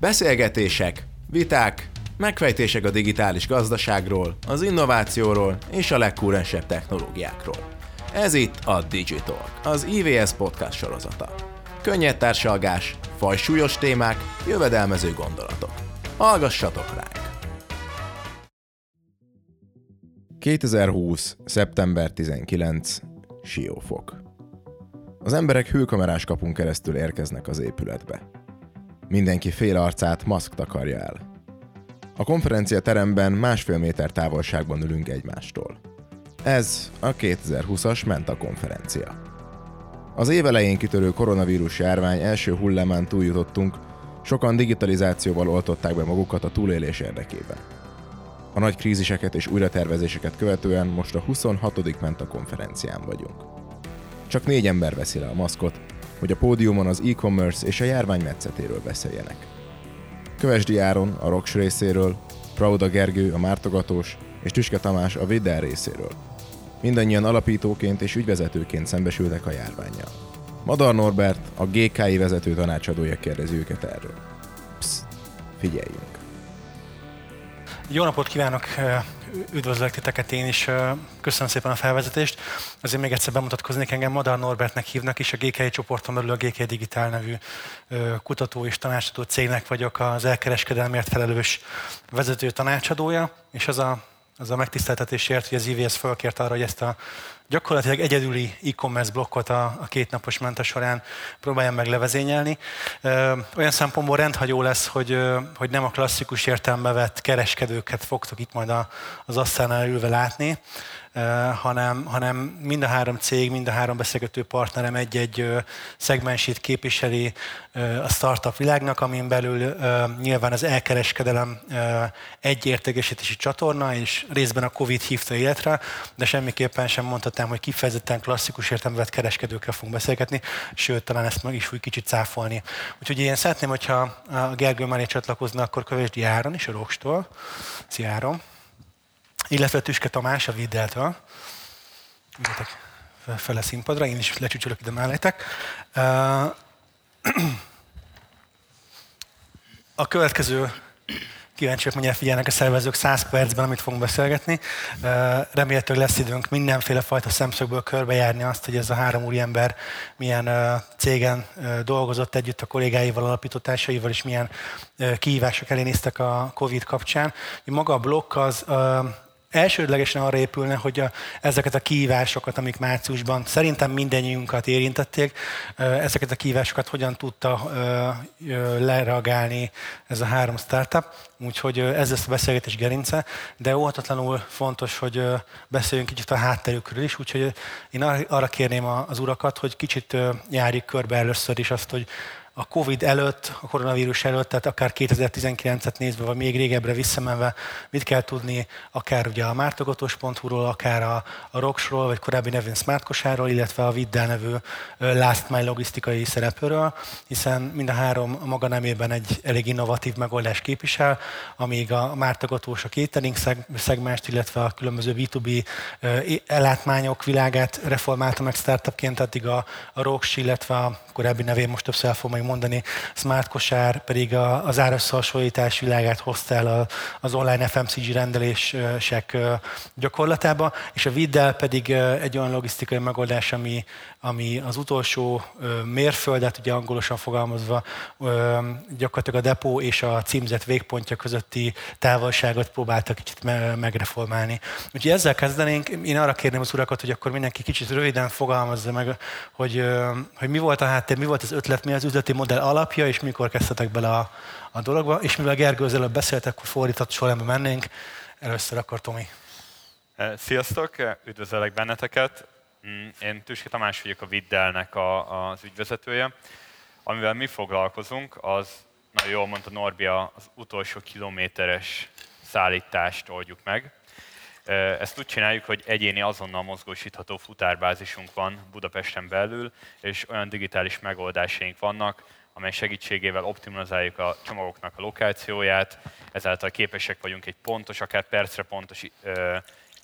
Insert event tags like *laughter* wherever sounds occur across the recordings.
Beszélgetések, viták, megfejtések a digitális gazdaságról, az innovációról és a legkúrensebb technológiákról. Ez itt a Digital, az IVS podcast sorozata. Könnyed társalgás, fajsúlyos témák, jövedelmező gondolatok. Hallgassatok ránk! 2020. szeptember 19. Siófok. Az emberek hőkamerás kapunk keresztül érkeznek az épületbe. Mindenki fél arcát maszk takarja el. A konferencia teremben másfél méter távolságban ülünk egymástól. Ez a 2020-as Menta konferencia. Az évelején kitörő koronavírus járvány első hullámán túljutottunk, sokan digitalizációval oltották be magukat a túlélés érdekében. A nagy kríziseket és újratervezéseket követően most a 26. Menta konferencián vagyunk. Csak négy ember veszi le a maszkot, hogy a pódiumon az e-commerce és a járvány metszetéről beszéljenek. Kövesdi Áron a Roks részéről, Prauda Gergő a Mártogatós és Tüske Tamás a Videl részéről. Mindannyian alapítóként és ügyvezetőként szembesültek a járványjal. Madar Norbert, a GKI vezető tanácsadója kérdezi őket erről. Psz, figyeljünk! Jó napot kívánok! Üdvözlök titeket én is, köszönöm szépen a felvezetést. Azért még egyszer bemutatkoznék, engem Madar Norbertnek hívnak, és a GKI csoporton belül a GKI Digitál nevű kutató és tanácsadó cégnek vagyok az elkereskedelmért felelős vezető tanácsadója, és az a az a megtiszteltetésért, hogy az IVS felkért arra, hogy ezt a gyakorlatilag egyedüli e-commerce blokkot a, a két napos menta során próbáljam meg levezényelni. Olyan szempontból rendhagyó lesz, hogy, hogy nem a klasszikus értelembe vett kereskedőket fogtok itt majd az asztalnál ülve látni, hanem, hanem mind a három cég, mind a három beszélgető partnerem egy-egy szegmensét képviseli a startup világnak, amin belül nyilván az elkereskedelem egy értékesítési csatorna, és részben a Covid hívta életre, de semmiképpen sem mondhatnám, hogy kifejezetten klasszikus értelemben kereskedőkkel fogunk beszélgetni, sőt, talán ezt meg is fog kicsit cáfolni. Úgyhogy én szeretném, hogyha a Gergő mellé csatlakozna, akkor kövesd Áron is a Rokstól. Szia Áron! Illetve Tüske Tamás a Viddeltől. Üljetek fele színpadra, én is lecsücsülök ide mellettek. A következő kíváncsiak mennyire figyelnek a szervezők 100 percben, amit fogunk beszélgetni. Remélhetőleg lesz időnk mindenféle fajta szemszögből körbejárni azt, hogy ez a három úriember milyen cégen dolgozott együtt a kollégáival, alapítótársaival, és milyen kihívások elé néztek a COVID kapcsán. Maga a blokk az elsődlegesen arra épülne, hogy a, ezeket a kihívásokat, amik márciusban szerintem mindennyiunkat érintették, ezeket a kihívásokat hogyan tudta lereagálni ez a három startup. Úgyhogy ez lesz a beszélgetés gerince, de óhatatlanul fontos, hogy beszéljünk kicsit a hátterükről is, úgyhogy én arra kérném az urakat, hogy kicsit járjuk körbe először is azt, hogy a Covid előtt, a koronavírus előtt, tehát akár 2019-et nézve, vagy még régebbre visszamenve, mit kell tudni akár ugye a mártogatós.hu-ról, akár a, a Roxról, vagy korábbi nevén Smartkosáról, illetve a Viddel nevű Last Mile logisztikai szereplőről, hiszen mind a három a maga nemében egy elég innovatív megoldás képvisel, amíg a mártogatós a catering szegmást, illetve a különböző B2B ellátmányok világát reformálta meg startupként, addig a, a Rox, illetve a korábbi nevén most többször majd mondani, Smart Kosár pedig az árösszehasonlítás világát hozta el az online FMCG rendelések gyakorlatába, és a Viddel pedig egy olyan logisztikai megoldás, ami, ami az utolsó mérföldet, ugye angolosan fogalmazva, gyakorlatilag a depó és a címzet végpontja közötti távolságot próbáltak kicsit megreformálni. Úgyhogy ezzel kezdenénk. Én arra kérném az urakat, hogy akkor mindenki kicsit röviden fogalmazza meg, hogy, hogy mi volt a háttér, mi volt az ötlet, mi az üzleti modell alapja, és mikor kezdtetek bele a, a dologba. És mivel Gergő az előbb beszélt, akkor fordított sorrendben mennénk. Először akkor Tomi. Sziasztok, üdvözöllek benneteket. Mm, én Tüske Tamás vagyok a Viddelnek a, az ügyvezetője. Amivel mi foglalkozunk, az, nagyon jól mondta Norbi, az utolsó kilométeres szállítást oldjuk meg. Ezt úgy csináljuk, hogy egyéni azonnal mozgósítható futárbázisunk van Budapesten belül, és olyan digitális megoldásaink vannak, amely segítségével optimalizáljuk a csomagoknak a lokációját, ezáltal képesek vagyunk egy pontos, akár percre pontos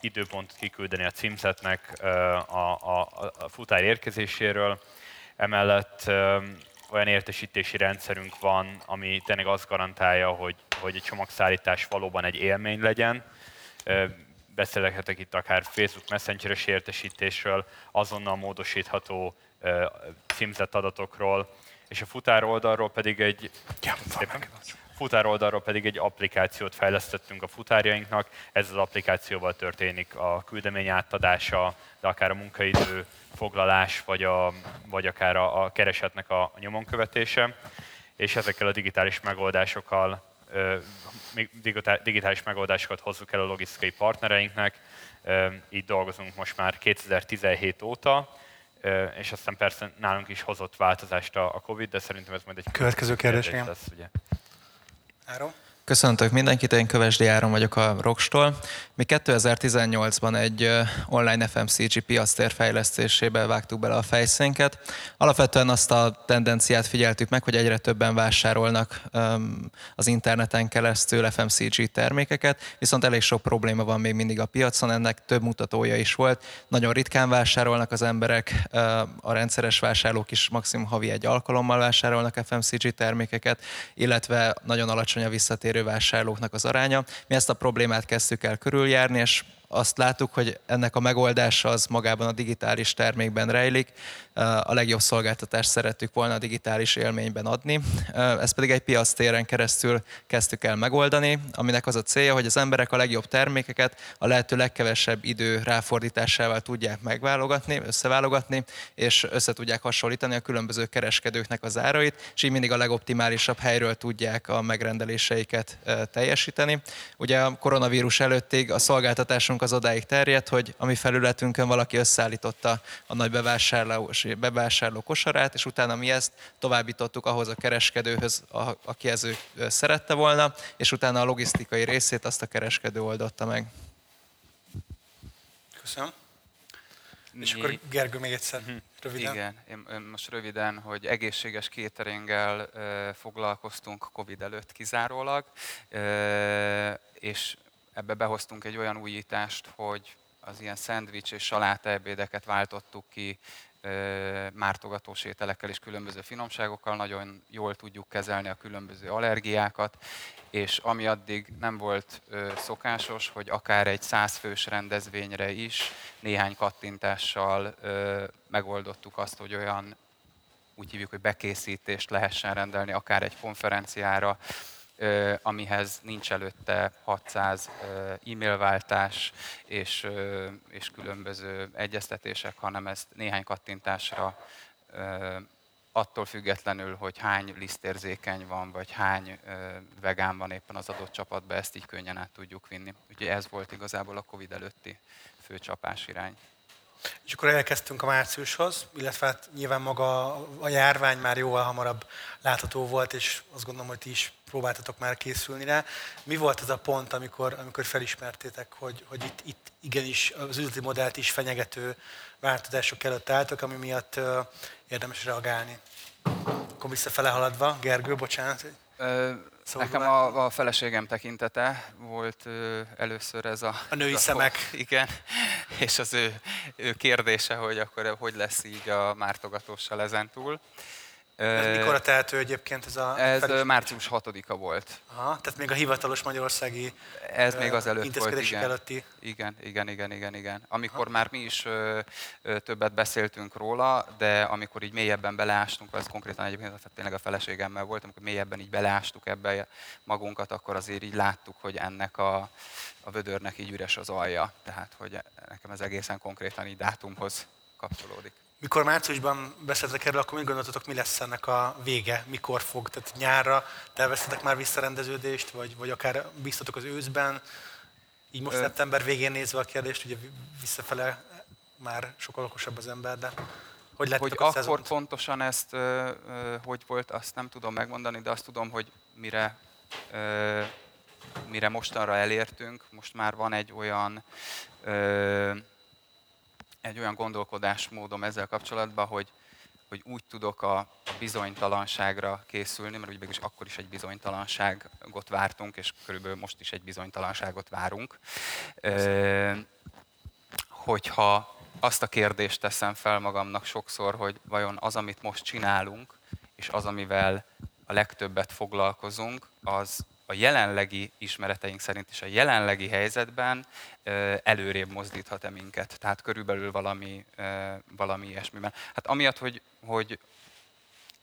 időpontot kiküldeni a címzetnek a, a, a futár érkezéséről. Emellett olyan értesítési rendszerünk van, ami tényleg azt garantálja, hogy, hogy egy csomagszállítás valóban egy élmény legyen. Beszélhetek itt akár Facebook Messenger-es értesítésről, azonnal módosítható címzett adatokról, és a futár oldalról pedig egy... Ja, futár oldalról pedig egy applikációt fejlesztettünk a futárjainknak. Ez az applikációval történik a küldemény átadása, de akár a munkaidő foglalás, vagy, a, vagy akár a, a keresetnek a, nyomon követése. És ezekkel a digitális megoldásokkal digitális megoldásokat hozzuk el a logisztikai partnereinknek. Így dolgozunk most már 2017 óta, és aztán persze nálunk is hozott változást a Covid, de szerintem ez majd egy következő kérdés lesz. Ugye. Áron? Köszöntök mindenkit, én Kövesdi Áron vagyok a Rockstól. Mi 2018-ban egy online FMCG piasztér fejlesztésébe vágtuk bele a fejszénket. Alapvetően azt a tendenciát figyeltük meg, hogy egyre többen vásárolnak az interneten keresztül FMCG termékeket, viszont elég sok probléma van még mindig a piacon, ennek több mutatója is volt. Nagyon ritkán vásárolnak az emberek, a rendszeres vásárlók is maximum havi egy alkalommal vásárolnak FMCG termékeket, illetve nagyon alacsony a visszatérő vásárlóknak az aránya. Mi ezt a problémát kezdtük el körüljárni, és azt láttuk, hogy ennek a megoldása az magában a digitális termékben rejlik. A legjobb szolgáltatást szerettük volna a digitális élményben adni. Ezt pedig egy piac téren keresztül kezdtük el megoldani, aminek az a célja, hogy az emberek a legjobb termékeket a lehető legkevesebb idő ráfordításával tudják megválogatni, összeválogatni, és össze tudják hasonlítani a különböző kereskedőknek az árait, és így mindig a legoptimálisabb helyről tudják a megrendeléseiket teljesíteni. Ugye a koronavírus előttig a szolgáltatásunk az odáig terjedt, hogy a mi felületünkön valaki összeállította a nagy bevásárló, bevásárló kosarát, és utána mi ezt továbbítottuk ahhoz a kereskedőhöz, a, aki ez ő szerette volna, és utána a logisztikai részét azt a kereskedő oldotta meg. Köszönöm. Mi... És akkor Gergő még egyszer, uh-huh. röviden. Igen, én most röviden, hogy egészséges kéteringgel foglalkoztunk Covid előtt kizárólag, és ebbe behoztunk egy olyan újítást, hogy az ilyen szendvics és saláta ebédeket váltottuk ki mártogatós ételekkel és különböző finomságokkal, nagyon jól tudjuk kezelni a különböző allergiákat, és ami addig nem volt szokásos, hogy akár egy százfős rendezvényre is néhány kattintással megoldottuk azt, hogy olyan úgy hívjuk, hogy bekészítést lehessen rendelni akár egy konferenciára, amihez nincs előtte 600 e-mailváltás és, és különböző egyeztetések, hanem ezt néhány kattintásra attól függetlenül, hogy hány lisztérzékeny van, vagy hány vegán van éppen az adott csapatban, ezt így könnyen át tudjuk vinni. Úgyhogy ez volt igazából a Covid előtti fő csapás irány. És akkor elkezdtünk a márciushoz, illetve hát nyilván maga a járvány már jóval hamarabb látható volt, és azt gondolom, hogy ti is próbáltatok már készülni rá. Mi volt az a pont, amikor, amikor felismertétek, hogy, hogy itt, itt igenis az üzleti modellt is fenyegető változások előtt álltok, ami miatt érdemes reagálni? Akkor visszafele haladva, Gergő, bocsánat. Szóval Nekem a, a feleségem tekintete volt ö, először ez a... A női a, *laughs* szemek. Igen, és az ő, ő kérdése, hogy akkor hogy lesz így a mártogatóssal ezentúl. Ez mikor a tehető egyébként ez a... Ez felismerés? március 6-a volt. Aha, tehát még a hivatalos magyarországi Ez még az előtt volt, igen. Előtti. Igen, igen, igen, igen, igen. Amikor Aha. már mi is ö, ö, többet beszéltünk róla, de amikor így mélyebben beleástunk, az konkrétan egyébként tehát tényleg a feleségemmel volt, amikor mélyebben így beleástuk ebbe magunkat, akkor azért így láttuk, hogy ennek a, a vödörnek így üres az alja. Tehát, hogy nekem ez egészen konkrétan így dátumhoz kapcsolódik. Mikor márciusban beszéltek erről, akkor mit gondoltatok, mi lesz ennek a vége, mikor fog? Tehát nyárra terveztetek már visszarendeződést, vagy, vagy akár biztatok az őszben? Így most Ö... szeptember végén nézve a kérdést, ugye visszafele már sokkal okosabb az ember, de hogy Hogy a akkor szezont? pontosan ezt ö, ö, hogy volt, azt nem tudom megmondani, de azt tudom, hogy mire, ö, mire mostanra elértünk, most már van egy olyan ö, egy olyan gondolkodásmódom ezzel kapcsolatban, hogy, hogy úgy tudok a, bizonytalanságra készülni, mert ugye is akkor is egy bizonytalanságot vártunk, és körülbelül most is egy bizonytalanságot várunk. E, hogyha azt a kérdést teszem fel magamnak sokszor, hogy vajon az, amit most csinálunk, és az, amivel a legtöbbet foglalkozunk, az a jelenlegi ismereteink szerint és a jelenlegi helyzetben előrébb mozdíthat-e minket. Tehát körülbelül valami, valami ilyesmiben. Hát amiatt, hogy, hogy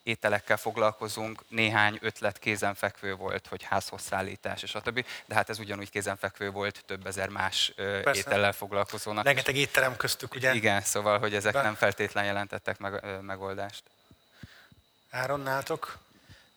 ételekkel foglalkozunk, néhány ötlet kézenfekvő volt, hogy házhoz szállítás és a többi, de hát ez ugyanúgy kézenfekvő volt több ezer más Persze. étellel foglalkozónak. Rengeteg étterem köztük, ugye? Igen, szóval, hogy ezek de... nem feltétlen jelentettek meg, megoldást. Áron, nátok?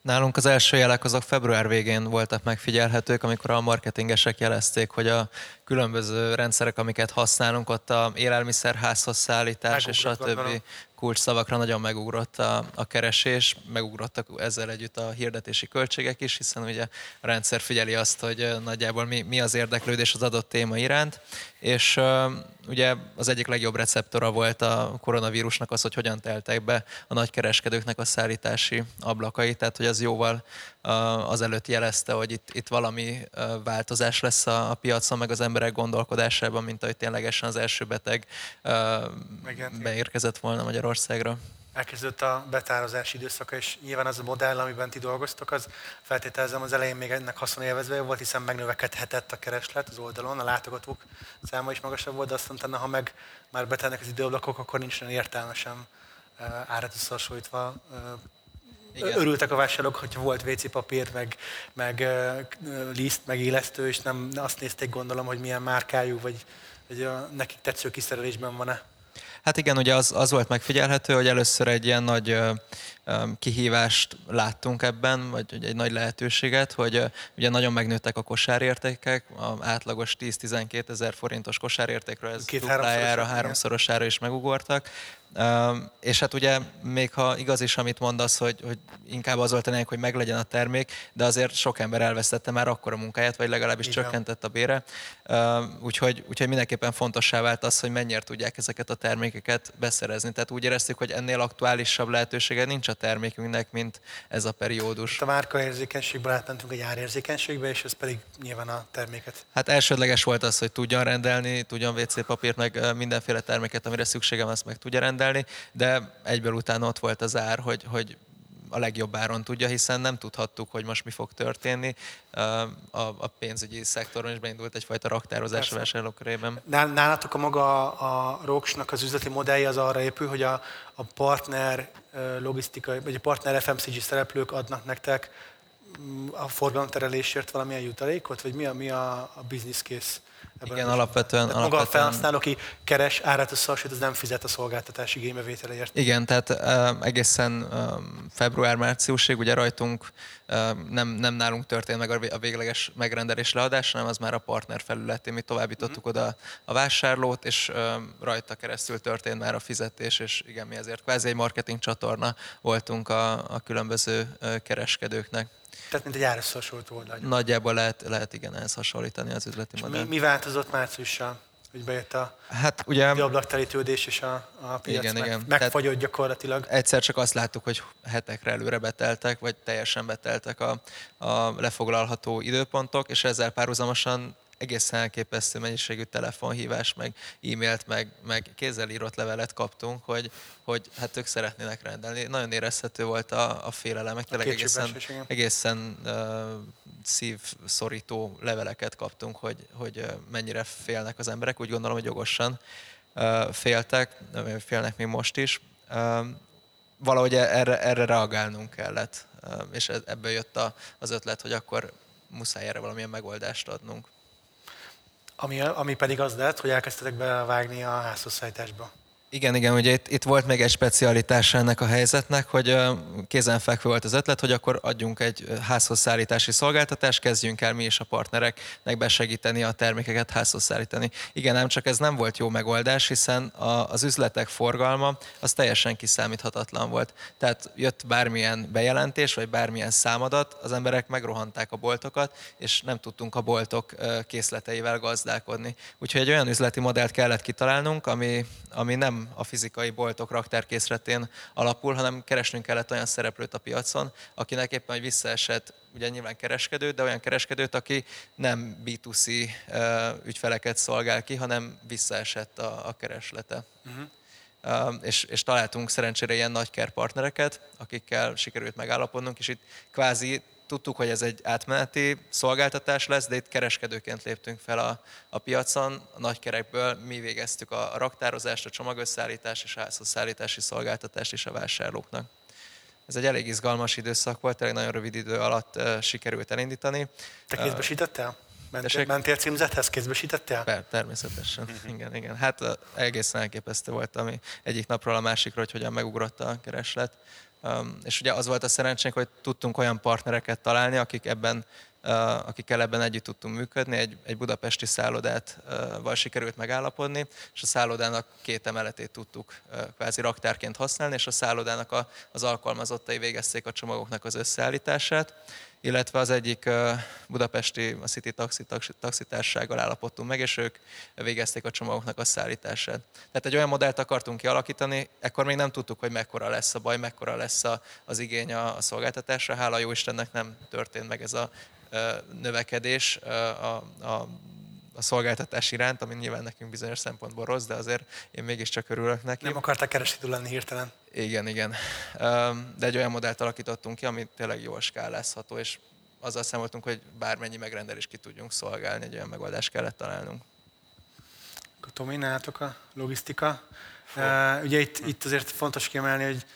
Nálunk az első jelek azok február végén voltak megfigyelhetők, amikor a marketingesek jelezték, hogy a különböző rendszerek, amiket használunk, ott a élelmiszerházhoz szállítás és a többi kulcs szavakra nagyon megugrott a, a keresés, megugrottak ezzel együtt a hirdetési költségek is, hiszen ugye a rendszer figyeli azt, hogy nagyjából mi, mi az érdeklődés az adott téma iránt, és ugye az egyik legjobb receptora volt a koronavírusnak az, hogy hogyan teltek be a nagykereskedőknek a szállítási ablakai, tehát hogy az jóval azelőtt jelezte, hogy itt, itt valami változás lesz a, a piacon, meg az emberek gondolkodásában, mint ahogy ténylegesen az első beteg beérkezett volna Magyarországra elkezdődött a betározási időszaka, és nyilván az a modell, amiben ti dolgoztok, az feltételezem az elején még ennek haszonélvezve volt, hiszen megnövekedhetett a kereslet az oldalon, a látogatók száma is magasabb volt, de azt mondta, ha meg már betelnek az időablakok, akkor nincs olyan értelmesen árat összehasonlítva igen. Örültek a vásárlók, hogyha volt WC papír, meg, meg uh, liszt, meg élesztő, és nem azt nézték gondolom, hogy milyen márkájú, vagy, vagy a, nekik tetsző kiszerelésben van-e. Hát igen, ugye az, az volt megfigyelhető, hogy először egy ilyen nagy kihívást láttunk ebben, vagy egy nagy lehetőséget, hogy ugye nagyon megnőttek a kosárértékek, a átlagos 10-12 ezer forintos kosárértékről ez Két duplájára, háromszorosára is megugortak, és hát ugye még ha igaz is, amit mondasz, hogy, hogy inkább az volt a hogy meglegyen a termék, de azért sok ember elvesztette már akkor a munkáját, vagy legalábbis Igen. csökkentett a bére. Úgyhogy, úgyhogy mindenképpen fontossá vált az, hogy mennyire tudják ezeket a termékeket beszerezni. Tehát úgy éreztük, hogy ennél aktuálisabb lehetősége nincs a termékünknek, mint ez a periódus. A márka érzékenységből átmentünk egy árérzékenységbe, és ez pedig nyilván a terméket. Hát elsődleges volt az, hogy tudjon rendelni, tudjon WC papírt, meg mindenféle terméket, amire szükségem, azt meg tudja rendelni rendelni, de egyből utána ott volt az ár, hogy, hogy a legjobb áron tudja, hiszen nem tudhattuk, hogy most mi fog történni. A, a pénzügyi szektoron is beindult egyfajta raktározás a vásárlókörében. Nálatok a maga a Roxnak az üzleti modellje az arra épül, hogy a, a partner logisztikai, vagy a partner FMCG szereplők adnak nektek mm, a forgalomterelésért valamilyen jutalékot, vagy mi a, mi a, a business case? Ebben Igen, alapvetően, alapvetően... Maga a felhasználó, aki keres árat összehasonlít, az nem fizet a szolgáltatás igénybevételeért. Igen, tehát uh, egészen uh, február-márciusig ugye rajtunk uh, nem, nem nálunk történt meg a végleges megrendelés leadás, hanem az már a partner felületén. Mi továbbítottuk mm-hmm. oda a vásárlót, és uh, rajta keresztül történt már a fizetés, és igen, mi ezért kvázi egy marketing csatorna voltunk a, a különböző kereskedőknek. Tehát mint egy árösszehasonlító oldal. Nagyjából lehet, lehet igen ehhez hasonlítani az üzleti modell. Mi, mi változott márciussal? hogy bejött a hát, ugye, ablaktelítődés és a, a piac igen, meg, igen. megfagyott Tehát gyakorlatilag. Egyszer csak azt láttuk, hogy hetekre előre beteltek, vagy teljesen beteltek a, a lefoglalható időpontok, és ezzel párhuzamosan egészen elképesztő mennyiségű telefonhívás, meg e-mailt, meg, meg kézzel írott levelet kaptunk, hogy, hogy hát ők szeretnének rendelni. Nagyon érezhető volt a, a félelem, meg tényleg egészen, egészen uh, szívszorító leveleket kaptunk, hogy, hogy mennyire félnek az emberek. Úgy gondolom, hogy jogosan uh, féltek, félnek még most is. Uh, valahogy erre, erre reagálnunk kellett, és ebből jött a, az ötlet, hogy akkor muszáj erre valamilyen megoldást adnunk. Ami, ami pedig az lett, hogy elkezdtetek belevágni a házhozszállításba. Igen, igen, ugye itt, itt volt még egy specialitása ennek a helyzetnek, hogy kézenfekvő volt az ötlet, hogy akkor adjunk egy házhoz szállítási szolgáltatást, kezdjünk el mi is a partnereknek besegíteni a termékeket házhoz szállítani. Igen, nem csak ez nem volt jó megoldás, hiszen a, az üzletek forgalma az teljesen kiszámíthatatlan volt. Tehát jött bármilyen bejelentés, vagy bármilyen számadat, az emberek megrohanták a boltokat, és nem tudtunk a boltok készleteivel gazdálkodni. Úgyhogy egy olyan üzleti modellt kellett kitalálnunk, ami, ami nem a fizikai boltok raktárkészletén alapul, hanem keresnünk kellett olyan szereplőt a piacon, akinek éppen egy visszaesett, ugye nyilván kereskedő, de olyan kereskedőt, aki nem B2C ügyfeleket szolgál ki, hanem visszaesett a, a kereslete. Uh-huh. és, és találtunk szerencsére ilyen nagyker partnereket, akikkel sikerült megállapodnunk, és itt kvázi tudtuk, hogy ez egy átmeneti szolgáltatás lesz, de itt kereskedőként léptünk fel a, a piacon. A nagykerekből mi végeztük a, a raktározást, a csomagösszállítás és házhozszállítási szolgáltatást is a vásárlóknak. Ez egy elég izgalmas időszak volt, tényleg nagyon rövid idő alatt uh, sikerült elindítani. Te kézbesítettél? Mentél, mentél címzethez, kézbesítettél? Per, természetesen, igen, igen. Hát egészen elképesztő volt, ami egyik napról a másikra, hogy hogyan megugrott a kereslet. És ugye az volt a szerencsénk, hogy tudtunk olyan partnereket találni, akik ebben akikkel ebben együtt tudtunk működni. Egy, egy budapesti szállodát uh, val sikerült megállapodni, és a szállodának két emeletét tudtuk kvázi raktárként használni, és a szállodának a, az alkalmazottai végezték a csomagoknak az összeállítását, illetve az egyik budapesti a City Taxi, taxi taxitársággal állapodtunk meg, és ők végezték a csomagoknak a szállítását. Tehát egy olyan modellt akartunk kialakítani, ekkor még nem tudtuk, hogy mekkora lesz a baj, mekkora lesz az igény a, a szolgáltatásra. Hála jó Istennek nem történt meg ez a növekedés a, a a szolgáltatás iránt, ami nyilván nekünk bizonyos szempontból rossz, de azért én mégiscsak örülök neki. Nem akarták keresítő lenni hirtelen. Igen, igen. De egy olyan modellt alakítottunk ki, ami tényleg jól skálázható, és azzal számoltunk, hogy bármennyi megrendelést ki tudjunk szolgálni, egy olyan megoldást kellett találnunk. Tomi, nálatok a logisztika. Uh, ugye itt, itt azért fontos kiemelni, hogy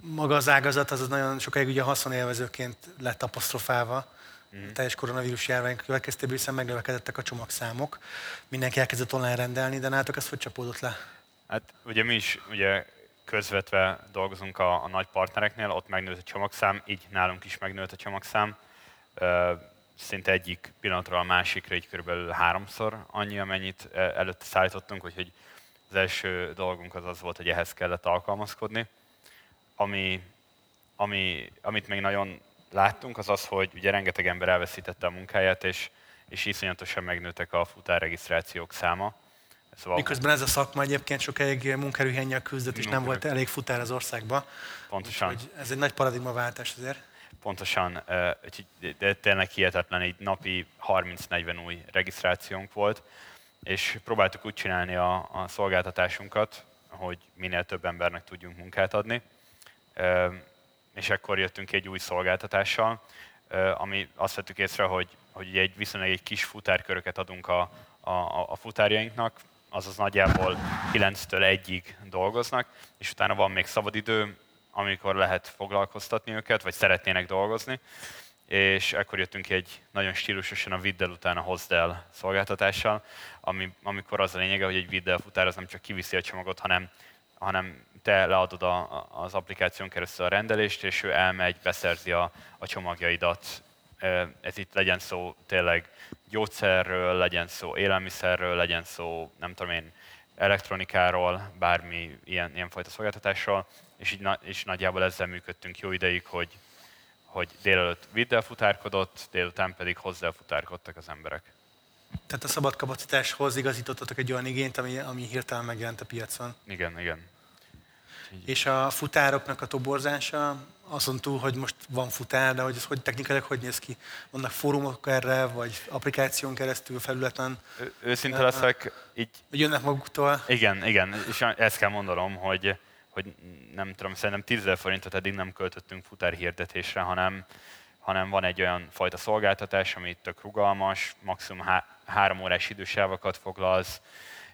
maga az ágazat az, az nagyon sokáig ugye haszonélvezőként lett apostrofálva mm. teljes koronavírus járvány következtében, hiszen megnövekedettek a csomagszámok. Mindenki elkezdett online rendelni, de nálatok ez hogy csapódott le? Hát ugye mi is ugye közvetve dolgozunk a, a nagy partnereknél, ott megnőtt a csomagszám, így nálunk is megnőtt a csomagszám. Szinte egyik pillanatról a másikra így körülbelül háromszor annyi, amennyit előtte szállítottunk, úgyhogy az első dolgunk az az volt, hogy ehhez kellett alkalmazkodni. Ami, ami, amit még nagyon láttunk, az az, hogy ugye rengeteg ember elveszítette a munkáját, és, és iszonyatosan megnőttek a futárregisztrációk száma. Szóval Miközben ez a szakma egyébként sokáig munkerőhiányjal küzdött, és nem volt elég futár az országban. Pontosan. Úgy, ez egy nagy paradigmaváltás azért. Pontosan, de tényleg hihetetlen, így napi 30-40 új regisztrációnk volt, és próbáltuk úgy csinálni a, a szolgáltatásunkat, hogy minél több embernek tudjunk munkát adni és ekkor jöttünk egy új szolgáltatással, ami azt vettük észre, hogy, hogy egy viszonylag egy kis futárköröket adunk a, a, a futárjainknak, azaz nagyjából 9-től 1-ig dolgoznak, és utána van még szabadidő, amikor lehet foglalkoztatni őket, vagy szeretnének dolgozni, és ekkor jöttünk egy nagyon stílusosan a viddel után a Hosdel szolgáltatással, ami, amikor az a lényege, hogy egy viddel futár az nem csak kiviszi a csomagot, hanem, hanem te leadod a, az applikáción keresztül a rendelést, és ő elmegy, beszerzi a, a csomagjaidat. Ez itt legyen szó tényleg gyógyszerről, legyen szó élelmiszerről, legyen szó, nem tudom én, elektronikáról, bármi ilyen, ilyen fajta szolgáltatásról, és, így, és nagyjából ezzel működtünk jó ideig, hogy, hogy délelőtt viddel futárkodott, délután pedig hozzá futárkodtak az emberek. Tehát a szabad kapacitáshoz igazítottatok egy olyan igényt, ami, ami hirtelen megjelent a piacon. Igen, igen. És a futároknak a toborzása, azon túl, hogy most van futár, de hogy ez hogy technikailag hogy néz ki? Vannak fórumok erre, vagy applikáción keresztül, felületen? Ő, őszinte leszek, így... Jönnek maguktól? Igen, igen, és ezt kell mondanom, hogy, hogy nem tudom, szerintem 10 forintot eddig nem költöttünk futárhirdetésre, hanem, hanem van egy olyan fajta szolgáltatás, ami tök rugalmas, maximum há- három órás idősávokat foglalsz,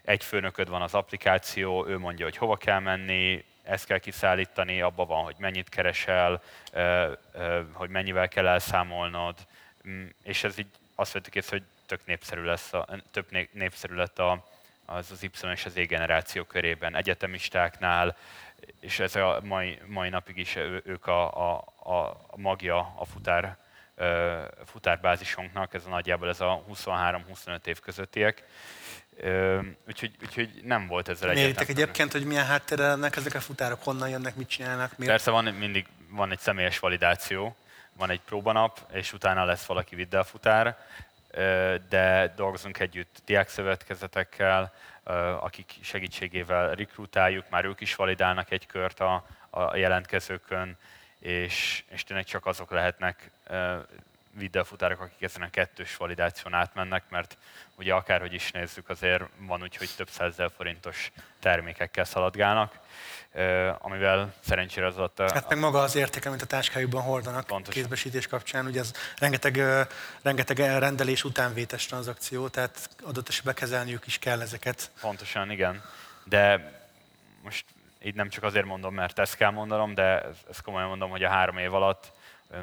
egy főnököd van az applikáció, ő mondja, hogy hova kell menni, ezt kell kiszállítani, abban van, hogy mennyit keresel, hogy mennyivel kell elszámolnod, mm, és ez így azt vettük észre, hogy tök népszerű lesz, a, tök népszerű lett a, az az Y és az E generáció körében, egyetemistáknál, és ez a mai, mai napig is ők a, a, a magja a futár, futárbázisunknak, ez a nagyjából ez a 23-25 év közöttiek. Úgyhogy, úgyhogy nem volt ezzel egy. Méritek egyébként, hogy milyen háttérrel ennek ezek a futárok, honnan jönnek, mit csinálnak? Miért? Persze van mindig van egy személyes validáció, van egy próbanap, és utána lesz valaki viddel de dolgozunk együtt diákszövetkezetekkel, akik segítségével rekrutáljuk, már ők is validálnak egy kört a, a jelentkezőkön, és, és tényleg csak azok lehetnek videófutárok, akik ezen a kettős validáción átmennek, mert ugye akárhogy is nézzük, azért van úgy, hogy több százezer forintos termékekkel szaladgálnak, amivel szerencsére az ott... Hát meg maga az érték, amit a táskájukban hordanak Pontosan. kézbesítés kapcsán, ugye ez rengeteg, rengeteg rendelés utánvétes tranzakció, tehát adott esetben kezelniük is kell ezeket. Pontosan, igen. De most így nem csak azért mondom, mert ezt kell mondanom, de ezt komolyan mondom, hogy a három év alatt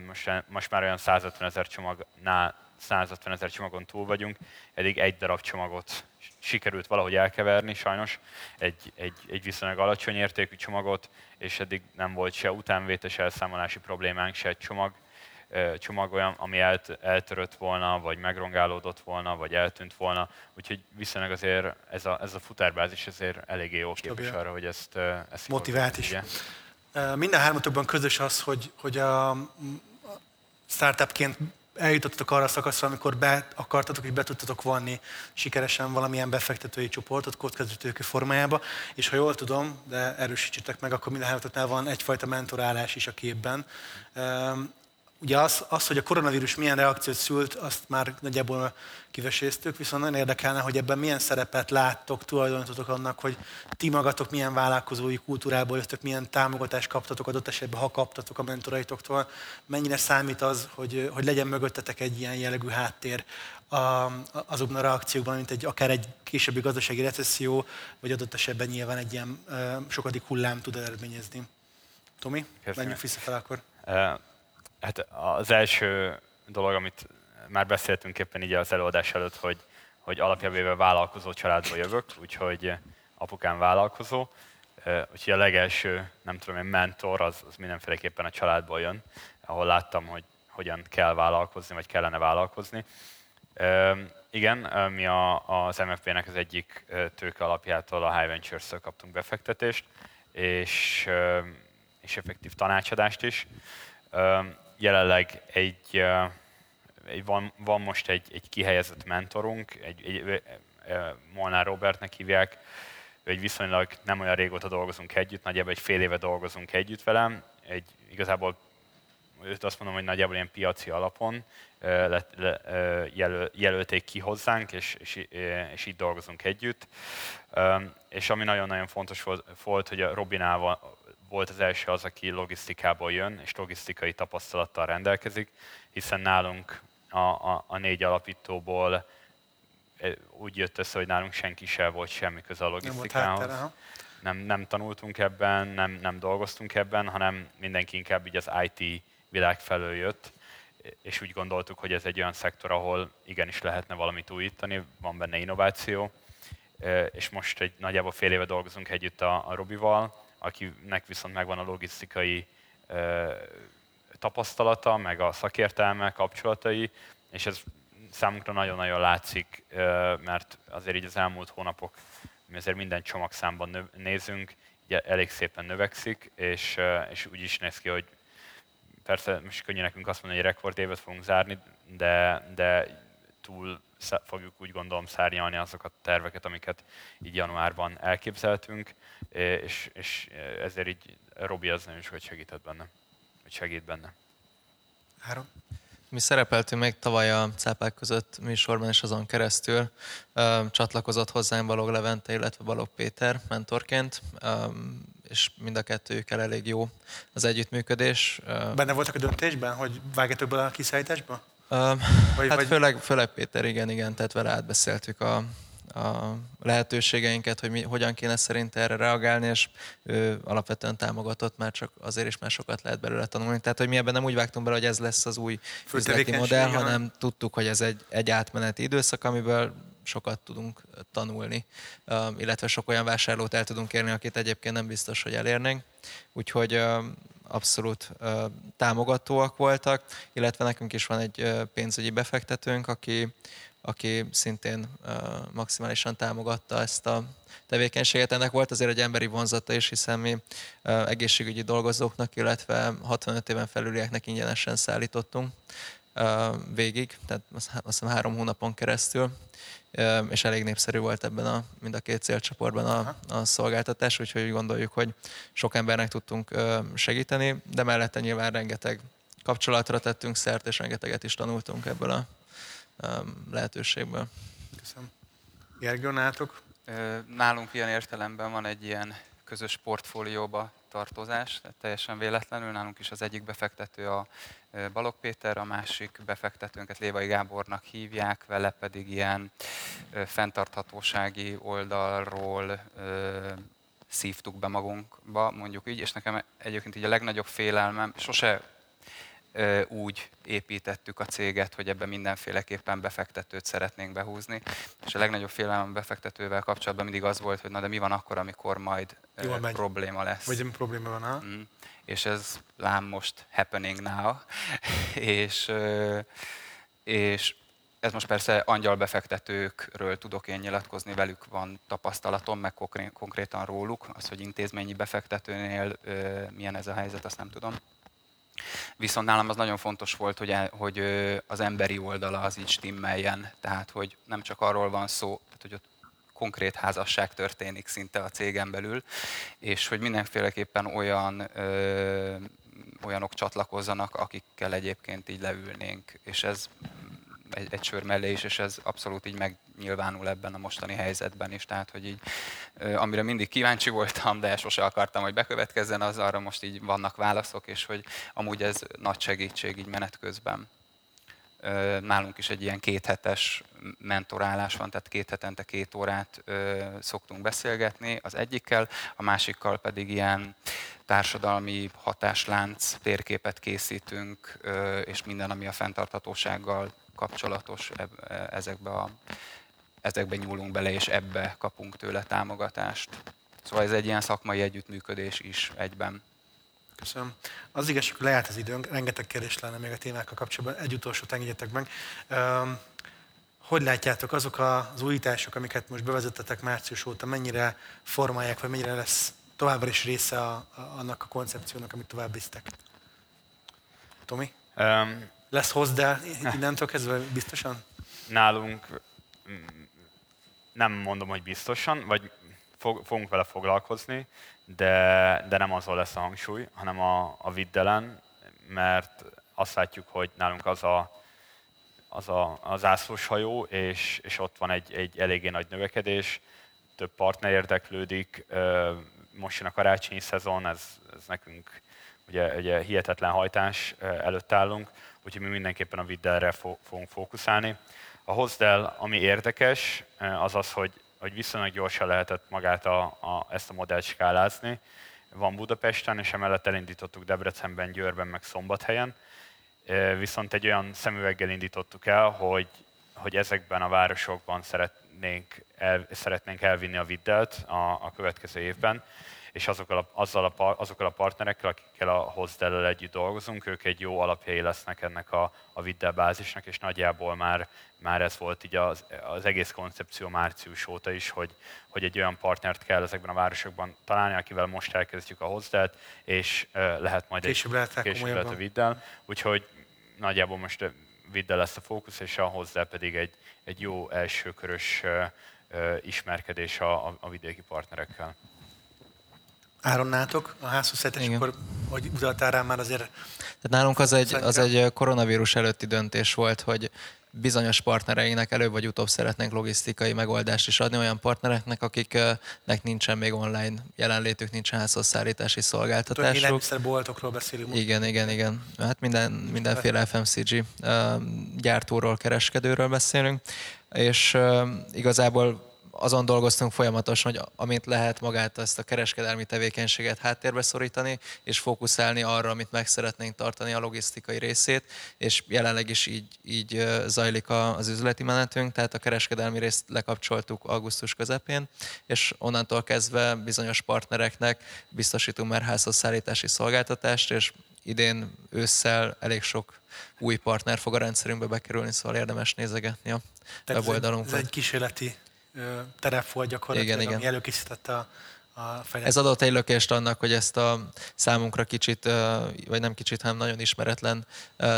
most, most már olyan 150 ezer csomagnál 150 ezer csomagon túl vagyunk, eddig egy darab csomagot sikerült valahogy elkeverni sajnos, egy, egy, egy viszonylag alacsony értékű csomagot, és eddig nem volt se utánvétes elszámolási problémánk, se egy csomag, csomag olyan, ami elt, eltörött volna, vagy megrongálódott volna, vagy eltűnt volna. Úgyhogy viszonylag azért ez a, ez a futárbázis azért eléggé jó képes arra, hogy ezt, ezt motivált is. Minden hármatokban közös az, hogy, hogy a startupként eljutottatok arra a szakaszra, amikor be akartatok és be tudtatok vonni sikeresen valamilyen befektetői csoportot kockázatőkő formájába, és ha jól tudom, de erősítsetek meg, akkor minden van egyfajta mentorálás is a képben. Ugye az, az, hogy a koronavírus milyen reakciót szült, azt már nagyjából kiveséztük, viszont nagyon érdekelne, hogy ebben milyen szerepet láttok, tulajdonítotok annak, hogy ti magatok milyen vállalkozói kultúrából jöttök, milyen támogatást kaptatok adott esetben, ha kaptatok a mentoraitoktól, mennyire számít az, hogy, hogy legyen mögöttetek egy ilyen jellegű háttér azokban a reakciókban, mint egy, akár egy későbbi gazdasági recesszió, vagy adott esetben nyilván egy ilyen sokadik hullám tud eredményezni. Tomi, menjünk vissza fel akkor. Uh Hát az első dolog, amit már beszéltünk éppen így az előadás előtt, hogy, hogy alapjából vállalkozó családból jövök, úgyhogy apukám vállalkozó, úgyhogy a legelső, nem tudom én, mentor az, az mindenféleképpen a családból jön, ahol láttam, hogy hogyan kell vállalkozni, vagy kellene vállalkozni. Igen, mi a, az MFP-nek az egyik tőke alapjától, a High Ventures-től kaptunk befektetést, és, és effektív tanácsadást is jelenleg egy, egy van, van most egy, egy kihelyezett mentorunk, egy, egy, Molnár Robertnek hívják, egy viszonylag nem olyan régóta dolgozunk együtt, nagyjából egy fél éve dolgozunk együtt velem, egy, igazából őt azt mondom, hogy nagyjából ilyen piaci alapon le, le, jelöl, jelölték ki hozzánk, és, és, és így dolgozunk együtt. És ami nagyon-nagyon fontos volt hogy a Robinával volt az első az, aki logisztikából jön, és logisztikai tapasztalattal rendelkezik, hiszen nálunk a, a, a négy alapítóból e, úgy jött össze, hogy nálunk senki sem volt semmi köze a logisztikához. Nem, háttere, nem, nem tanultunk ebben, nem, nem dolgoztunk ebben, hanem mindenki inkább így az IT világ felől jött, és úgy gondoltuk, hogy ez egy olyan szektor, ahol igenis lehetne valamit újítani, van benne innováció, e, és most egy nagyjából fél éve dolgozunk együtt a, a Robival, akinek viszont megvan a logisztikai tapasztalata, meg a szakértelme, kapcsolatai, és ez számunkra nagyon-nagyon látszik, mert azért így az elmúlt hónapok, mi azért minden csomagszámban nézünk, elég szépen növekszik, és, és úgy is néz ki, hogy persze most könnyű nekünk azt mondani, hogy rekordévet fogunk zárni, de, de túl fogjuk úgy gondolom szárnyalni azokat a terveket, amiket így januárban elképzeltünk, és, és ezért így Robi az nagyon sokat segített benne, hogy segít benne. Három. Mi szerepeltünk még tavaly a Cápák között műsorban, és azon keresztül ö, csatlakozott hozzám Balog Levente, illetve Balog Péter mentorként, ö, és mind a kettőjükkel elég jó az együttműködés. Benne voltak a döntésben, hogy vágjatok bele a kiszállításba? Vagy, hát vagy... Főleg, főleg Péter, igen, igen, tehát vele átbeszéltük a, a lehetőségeinket, hogy mi, hogyan kéne szerint erre reagálni, és ő alapvetően támogatott, már csak azért is már sokat lehet belőle tanulni. Tehát, hogy mi ebben nem úgy vágtunk bele, hogy ez lesz az új üzleti modell, hanem tudtuk, hogy ez egy, egy átmeneti időszak, amiből sokat tudunk tanulni, illetve sok olyan vásárlót el tudunk érni, akit egyébként nem biztos, hogy elérnénk. Úgyhogy abszolút támogatóak voltak, illetve nekünk is van egy pénzügyi befektetőnk, aki, aki szintén maximálisan támogatta ezt a tevékenységet. Ennek volt azért egy emberi vonzata is, hiszen mi egészségügyi dolgozóknak, illetve 65 éven felülieknek ingyenesen szállítottunk végig, tehát azt hiszem három hónapon keresztül, és elég népszerű volt ebben a, mind a két célcsoportban a, a szolgáltatás, úgyhogy úgy gondoljuk, hogy sok embernek tudtunk segíteni, de mellette nyilván rengeteg kapcsolatra tettünk szert, és rengeteget is tanultunk ebből a lehetőségből. Köszönöm. Gergő, nálatok? Nálunk ilyen értelemben van egy ilyen közös portfólióba tartozás, tehát teljesen véletlenül. Nálunk is az egyik befektető a Balog Péter, a másik befektetőnket Lévai Gábornak hívják, vele pedig ilyen fenntarthatósági oldalról szívtuk be magunkba, mondjuk így, és nekem egyébként így a legnagyobb félelmem, sose úgy építettük a céget, hogy ebben mindenféleképpen befektetőt szeretnénk behúzni. És a legnagyobb félelem befektetővel kapcsolatban mindig az volt, hogy na de mi van akkor, amikor majd Jól megy. probléma lesz. Vagy probléma van, ha? Mm. És ez lám most happening now. *laughs* és, és ez most persze angyal befektetőkről tudok én nyilatkozni, velük van tapasztalatom, meg konkrétan róluk. Az, hogy intézményi befektetőnél milyen ez a helyzet, azt nem tudom. Viszont nálam az nagyon fontos volt, hogy, el, hogy az emberi oldala az így stimmeljen, tehát hogy nem csak arról van szó, tehát, hogy ott konkrét házasság történik szinte a cégen belül, és hogy mindenféleképpen olyan ö, olyanok csatlakozzanak, akikkel egyébként így leülnénk, és ez egy, egy sör mellé is, és ez abszolút így megnyilvánul ebben a mostani helyzetben is. Tehát, hogy így, amire mindig kíváncsi voltam, de sose akartam, hogy bekövetkezzen, az arra most így vannak válaszok, és hogy amúgy ez nagy segítség így menet közben. Nálunk is egy ilyen kéthetes mentorálás van, tehát két hetente két órát szoktunk beszélgetni az egyikkel, a másikkal pedig ilyen társadalmi hatáslánc térképet készítünk, és minden, ami a fenntarthatósággal kapcsolatos, e, ezekbe, a, ezekbe nyúlunk bele, és ebbe kapunk tőle támogatást. Szóval ez egy ilyen szakmai együttműködés is egyben. Köszönöm. Az igazság, hogy lejárt az időnk, rengeteg kérdés lenne még a témákkal kapcsolatban. Egy utolsót engedjetek meg. Hogy látjátok azok az újítások, amiket most bevezettetek március óta, mennyire formálják, vagy mennyire lesz továbbra is része a, a, annak a koncepciónak, amit tovább visztek? Tomi? Um, lesz hozzá innentől kezdve biztosan? Nálunk mm, nem mondom, hogy biztosan, vagy fogunk vele foglalkozni, de, de nem azon lesz a hangsúly, hanem a, a viddelen, mert azt látjuk, hogy nálunk az a, az a, az ászlós hajó, és, és ott van egy, egy eléggé nagy növekedés, több partner érdeklődik, most jön a karácsonyi szezon, ez, ez nekünk ugye, ugye hihetetlen hajtás előtt állunk, úgyhogy mi mindenképpen a Viddelre fogunk fókuszálni. A Hosdell, ami érdekes, az az, hogy, hogy viszonylag gyorsan lehetett magát a, a, ezt a modellt skálázni. Van Budapesten, és emellett elindítottuk Debrecenben, Győrben, meg Szombathelyen. Viszont egy olyan szemüveggel indítottuk el, hogy, hogy ezekben a városokban szeretnénk, el, szeretnénk elvinni a Viddelt a, a következő évben és azokkal a, azzal a, azokkal a partnerekkel, akikkel a Hosdell együtt dolgozunk, ők egy jó alapjai lesznek ennek a, a Viddel bázisnak, és nagyjából már, már ez volt így az, az egész koncepció március óta is, hogy, hogy egy olyan partnert kell ezekben a városokban találni, akivel most elkezdjük a Hosdelt, és uh, lehet majd később egy, később lehet a Viddel. Úgyhogy nagyjából most Viddel lesz a fókusz, és a Hosdell pedig egy, egy jó elsőkörös uh, ismerkedés a, a, a vidéki partnerekkel. Áron nátok a házhozszállítás, akkor hogy utaltál rá már azért? Tehát nálunk az egy, az egy koronavírus előtti döntés volt, hogy bizonyos partnereinknek előbb vagy utóbb szeretnénk logisztikai megoldást is adni olyan partnereknek, akiknek nincsen még online jelenlétük, nincsen házhozszállítási szolgáltatásuk. Élelmiszerboltokról beszélünk. Igen, igen, igen. Hát minden, mindenféle FMCG gyártóról, kereskedőről beszélünk, és igazából azon dolgoztunk folyamatosan, hogy amint lehet magát ezt a kereskedelmi tevékenységet háttérbe szorítani, és fókuszálni arra, amit meg szeretnénk tartani, a logisztikai részét, és jelenleg is így, így zajlik az üzleti menetünk, tehát a kereskedelmi részt lekapcsoltuk augusztus közepén, és onnantól kezdve bizonyos partnereknek biztosítunk már házhoz szállítási szolgáltatást, és idén ősszel elég sok új partner fog a rendszerünkbe bekerülni, szóval érdemes nézegetni a weboldalunkat. Ez egy kísérleti terep volt gyakorlatilag, igen, ami igen. előkészítette a, Ez adott egy lökést annak, hogy ezt a számunkra kicsit, vagy nem kicsit, hanem nagyon ismeretlen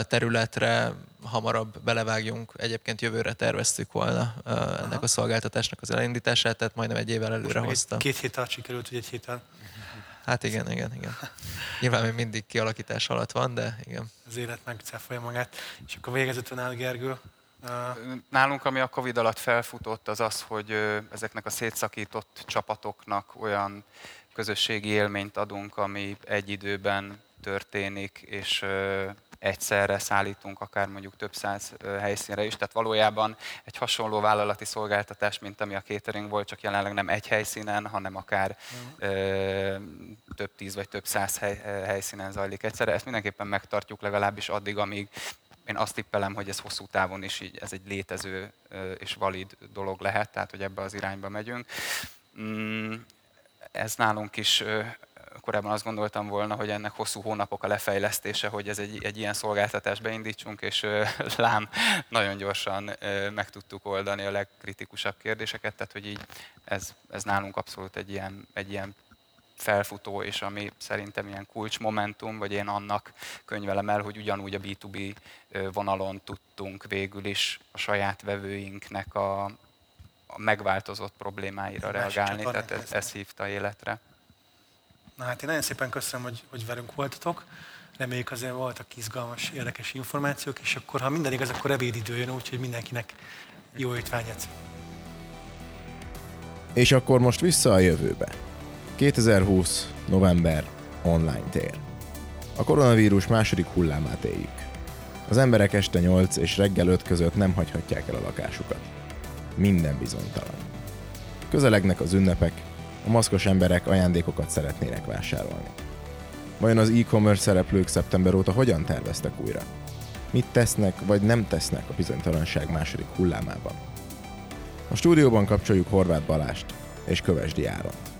területre hamarabb belevágjunk. Egyébként jövőre terveztük volna ennek Aha. a szolgáltatásnak az elindítását, tehát majdnem egy évvel előre hoztam. Két hét alatt sikerült, hogy egy héten Hát igen, igen, igen. Nyilván még mindig kialakítás alatt van, de igen. Az élet megcáfolja magát. És akkor végezetül nál Gergő, Nálunk, ami a Covid alatt felfutott, az az, hogy ezeknek a szétszakított csapatoknak olyan közösségi élményt adunk, ami egy időben történik, és egyszerre szállítunk akár mondjuk több száz helyszínre is. Tehát valójában egy hasonló vállalati szolgáltatás, mint ami a catering volt, csak jelenleg nem egy helyszínen, hanem akár több tíz vagy több száz hely, helyszínen zajlik egyszerre. Ezt mindenképpen megtartjuk legalábbis addig, amíg én azt tippelem, hogy ez hosszú távon is így, ez egy létező és valid dolog lehet, tehát hogy ebbe az irányba megyünk. Mm, ez nálunk is korábban azt gondoltam volna, hogy ennek hosszú hónapok a lefejlesztése, hogy ez egy, egy ilyen szolgáltatást beindítsunk, és *laughs* lám nagyon gyorsan meg tudtuk oldani a legkritikusabb kérdéseket, tehát hogy így ez, ez nálunk abszolút egy ilyen, egy ilyen felfutó, és ami szerintem ilyen kulcsmomentum, vagy én annak könyvelem el, hogy ugyanúgy a B2B vonalon tudtunk végül is a saját vevőinknek a, a megváltozott problémáira reagálni, tehát ez, ez hívta életre. Na hát én nagyon szépen köszönöm, hogy, hogy velünk voltatok. Reméljük azért voltak izgalmas, érdekes információk, és akkor, ha minden igaz, akkor ebédidő jön, úgyhogy mindenkinek jó étvágyat. És akkor most vissza a jövőbe. 2020. november online tér. A koronavírus második hullámát éljük. Az emberek este 8 és reggel 5 között nem hagyhatják el a lakásukat. Minden bizonytalan. Közelegnek az ünnepek, a maszkos emberek ajándékokat szeretnének vásárolni. Vajon az e-commerce szereplők szeptember óta hogyan terveztek újra? Mit tesznek vagy nem tesznek a bizonytalanság második hullámában? A stúdióban kapcsoljuk Horváth Balást és Kövesdi Áron.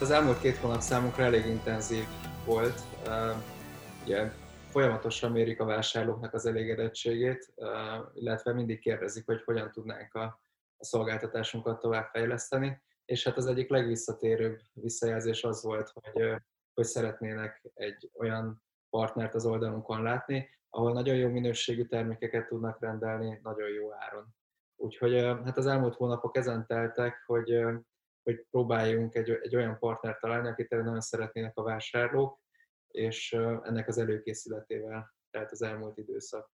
Az elmúlt két hónap számunkra elég intenzív volt. Ugye folyamatosan mérik a vásárlóknak az elégedettségét, illetve mindig kérdezik, hogy hogyan tudnánk a szolgáltatásunkat továbbfejleszteni, és hát az egyik legvisszatérőbb visszajelzés az volt, hogy, hogy szeretnének egy olyan partnert az oldalunkon látni, ahol nagyon jó minőségű termékeket tudnak rendelni, nagyon jó áron. Úgyhogy hát az elmúlt hónapok ezen teltek, hogy, hogy próbáljunk egy, egy olyan partnert találni, akit nagyon szeretnének a vásárlók, és ennek az előkészületével telt az elmúlt időszak.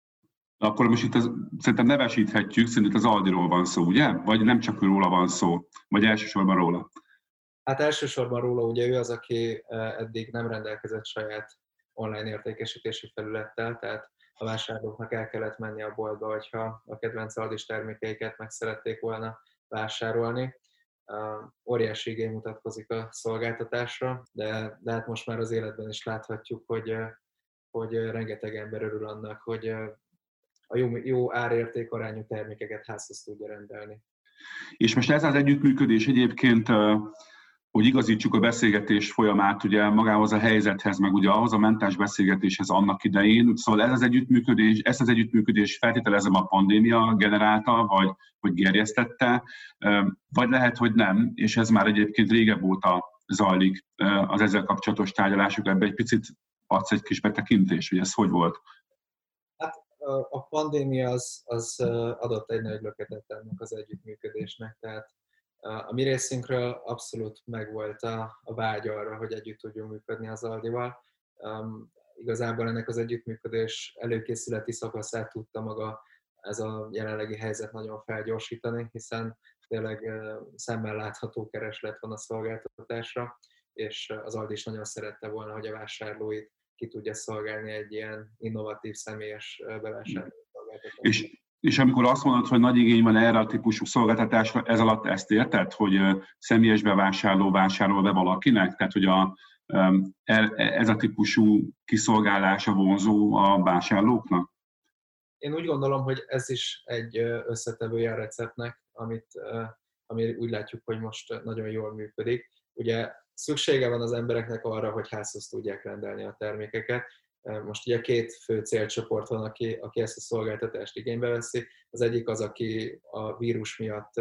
Akkor most itt az, szerintem nevesíthetjük, szerintem az Aldiról van szó, ugye? Vagy nem csak róla van szó, vagy elsősorban róla? Hát elsősorban róla, ugye ő az, aki eddig nem rendelkezett saját online értékesítési felülettel, tehát a vásárlóknak el kellett menni a boltba, hogyha a kedvenc Aldis termékeiket meg szerették volna vásárolni. Óriási igény mutatkozik a szolgáltatásra, de, de hát most már az életben is láthatjuk, hogy, hogy rengeteg ember örül annak, hogy a jó, jó árérték arányú termékeket házhoz tudja rendelni. És most ez az együttműködés egyébként, hogy igazítsuk a beszélgetés folyamát ugye magához a helyzethez, meg ugye ahhoz a mentás beszélgetéshez annak idején. Szóval ez az együttműködés, ezt az együttműködés feltételezem a pandémia generálta, vagy, vagy gerjesztette, vagy lehet, hogy nem, és ez már egyébként régebb óta zajlik az ezzel kapcsolatos tárgyalások. Ebbe egy picit adsz egy kis betekintés, hogy ez hogy volt? a pandémia az, az adott egy nagy löketet ennek az együttműködésnek, tehát a mi részünkről abszolút megvolt a, a vágy arra, hogy együtt tudjunk működni az Aldival. Um, igazából ennek az együttműködés előkészületi szakaszát tudta maga ez a jelenlegi helyzet nagyon felgyorsítani, hiszen tényleg szemmel látható kereslet van a szolgáltatásra, és az Aldi is nagyon szerette volna, hogy a vásárlóit ki tudja szolgálni egy ilyen innovatív személyes bevásárló És, és amikor azt mondod, hogy nagy igény van erre a típusú szolgáltatásra, ez alatt ezt érted, hogy személyes bevásárló vásárol be valakinek? Tehát, hogy a, e, ez a típusú kiszolgálása vonzó a vásárlóknak? Én úgy gondolom, hogy ez is egy összetevője a receptnek, amit, ami úgy látjuk, hogy most nagyon jól működik. Ugye szüksége van az embereknek arra, hogy házhoz tudják rendelni a termékeket. Most ugye két fő célcsoport van, aki, aki ezt a szolgáltatást igénybe veszi. Az egyik az, aki a vírus miatt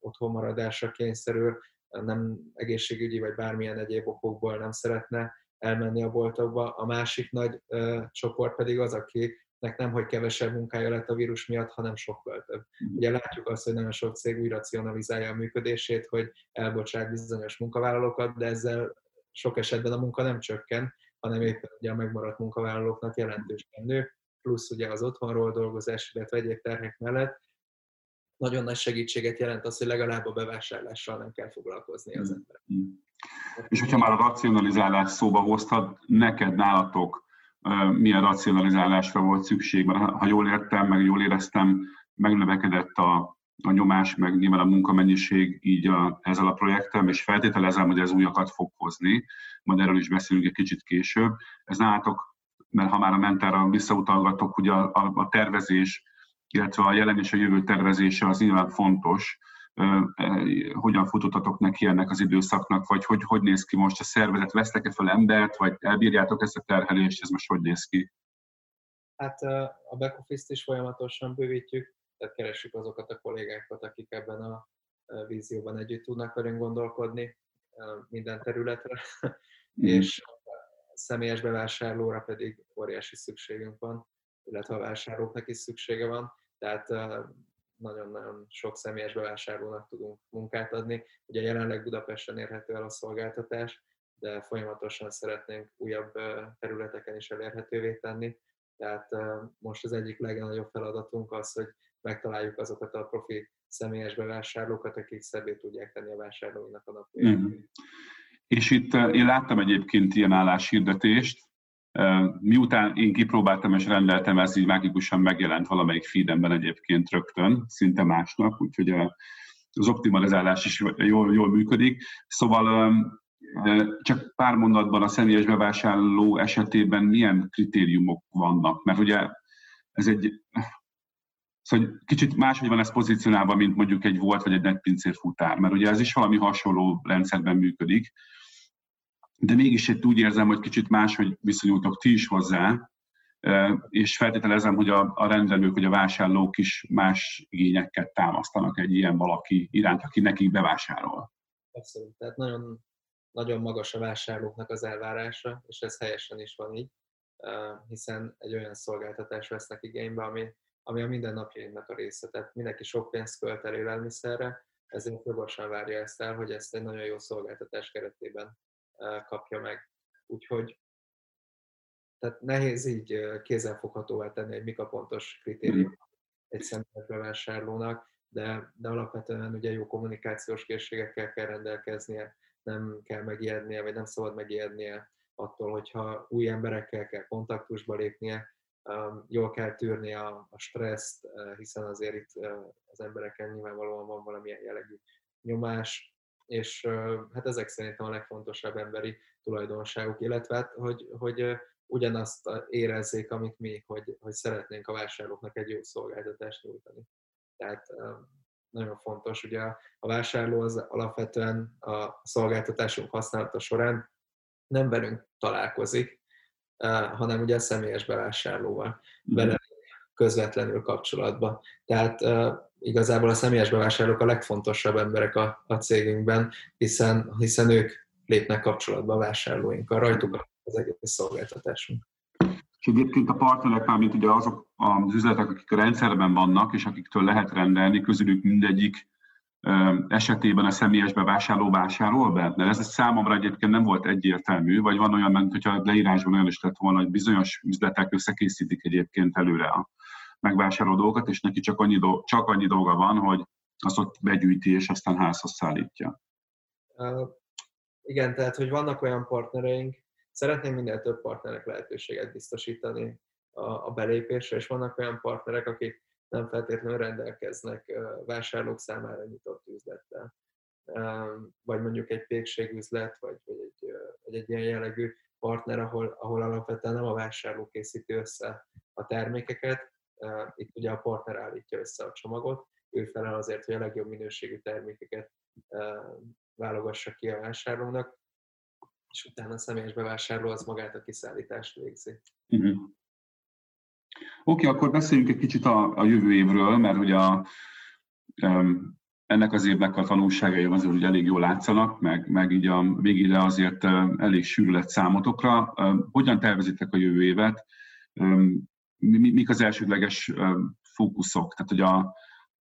otthon maradásra kényszerül, nem egészségügyi vagy bármilyen egyéb okokból nem szeretne elmenni a boltokba. A másik nagy csoport pedig az, akinek nem, hogy kevesebb munkája lett a vírus miatt, hanem sokkal több. Mm. Ugye látjuk azt, hogy nagyon sok cég úgy racionalizálja a működését, hogy elbocsát bizonyos munkavállalókat, de ezzel sok esetben a munka nem csökken, hanem éppen ugye a megmaradt munkavállalóknak jelentősen nő, plusz ugye az otthonról dolgozás, illetve egyéb terhek mellett nagyon nagy segítséget jelent az, hogy legalább a bevásárlással nem kell foglalkozni az ember. Mm. És hogyha már a racionalizálás szóba hoztad, neked, nálatok milyen racionalizálásra volt szükség? Ha jól értem, meg jól éreztem, megnövekedett a, a nyomás, meg nyilván a munkamennyiség így a, ezzel a projekttel, és feltételezem, hogy ez újakat fog hozni, majd erről is beszélünk egy kicsit később. Ez nálatok, mert ha már a mentára visszautalgatok, ugye a, a, a tervezés, illetve a jelen és a jövő tervezése az nyilván fontos, hogyan futottatok neki ennek az időszaknak, vagy hogy, hogy néz ki most? A szervezet, vesztek-e fel embert, vagy elbírjátok ezt a terhelést, ez most hogy néz ki? Hát a back office-t is folyamatosan bővítjük, tehát keressük azokat a kollégákat, akik ebben a vízióban együtt tudnak velünk gondolkodni minden területre, mm. és személyes bevásárlóra pedig óriási szükségünk van, illetve a vásárlóknak is szüksége van, tehát nagyon-nagyon sok személyes bevásárlónak tudunk munkát adni. Ugye jelenleg Budapesten érhető el a szolgáltatás, de folyamatosan szeretnénk újabb területeken is elérhetővé tenni. Tehát most az egyik legnagyobb feladatunk az, hogy megtaláljuk azokat a profi személyes bevásárlókat, akik szebbé tudják tenni a vásárlóinak a napját. Mm. És itt én láttam egyébként ilyen álláshirdetést, Miután én kipróbáltam és rendeltem, ez így mágikusan megjelent valamelyik feedemben egyébként rögtön, szinte másnap, úgyhogy az optimalizálás is jól, jól működik. Szóval csak pár mondatban a személyes bevásárló esetében milyen kritériumok vannak? Mert ugye ez egy, szóval kicsit máshogy van ez pozícionálva, mint mondjuk egy volt vagy egy netpincér futár, mert ugye ez is valami hasonló rendszerben működik de mégis itt úgy érzem, hogy kicsit máshogy viszonyultok ti is hozzá, és feltételezem, hogy a, a rendelők, vagy a vásárlók is más igényeket támasztanak egy ilyen valaki iránt, aki nekik bevásárol. Abszolút, tehát nagyon, nagyon magas a vásárlóknak az elvárása, és ez helyesen is van így, hiszen egy olyan szolgáltatást vesznek igénybe, ami, ami a mindennapjainknak a része. Tehát mindenki sok pénzt költ el élelmiszerre, ezért jogosan várja ezt el, hogy ezt egy nagyon jó szolgáltatás keretében kapja meg. Úgyhogy tehát nehéz így kézzelfoghatóvá tenni, hogy mik a pontos kritérium egy személyes bevásárlónak, de, de alapvetően ugye jó kommunikációs készségekkel kell rendelkeznie, nem kell megijednie, vagy nem szabad megijednie attól, hogyha új emberekkel kell kontaktusba lépnie, jól kell tűrni a, a stresszt, hiszen azért itt az embereken nyilvánvalóan van valamilyen jellegű nyomás, és hát ezek szerintem a legfontosabb emberi tulajdonságok, illetve hát, hogy, hogy ugyanazt érezzék, amit mi, hogy, hogy szeretnénk a vásárlóknak egy jó szolgáltatást nyújtani. Tehát nagyon fontos, ugye a vásárló az alapvetően a szolgáltatásunk használata során nem velünk találkozik, hanem ugye a személyes bevásárlóval, vele közvetlenül kapcsolatba. Tehát igazából a személyes bevásárlók a legfontosabb emberek a, a cégünkben, hiszen, hiszen ők lépnek kapcsolatba a vásárlóinkkal, rajtuk az egész szolgáltatásunk. És egyébként a partnerek, mármint ugye azok az üzletek, akik a rendszerben vannak, és akiktől lehet rendelni, közülük mindegyik esetében a személyes bevásárló vásárol be? Mert ez számomra egyébként nem volt egyértelmű, vagy van olyan, mint hogyha leírásban olyan is lett volna, hogy bizonyos üzletek összekészítik egyébként előre a megvásároló dolgokat, és neki csak annyi, dolga, csak annyi dolga van, hogy azt ott begyűjti, és aztán házhoz szállítja. Uh, igen, tehát, hogy vannak olyan partnereink, szeretném minél több partnerek lehetőséget biztosítani a, a belépésre, és vannak olyan partnerek, akik nem feltétlenül rendelkeznek vásárlók számára nyitott üzlettel. Vagy mondjuk egy pékségüzlet, vagy, vagy, egy, vagy egy ilyen jellegű partner, ahol, ahol alapvetően nem a vásárló készíti össze a termékeket, itt ugye a partner állítja össze a csomagot, ő felel azért, hogy a legjobb minőségű termékeket válogassa ki a vásárlónak, és utána a személyes bevásárló az magát a kiszállítást végzi. Uh-huh. Oké, okay, akkor beszéljünk egy kicsit a, a jövő évről, mert ugye a, um, ennek az évnek a tanulságai azért hogy elég jól látszanak, meg, meg így a végére azért elég sűrű lett számotokra. Hogyan tervezitek a jövő évet? mik az elsődleges fókuszok. Tehát, hogy a,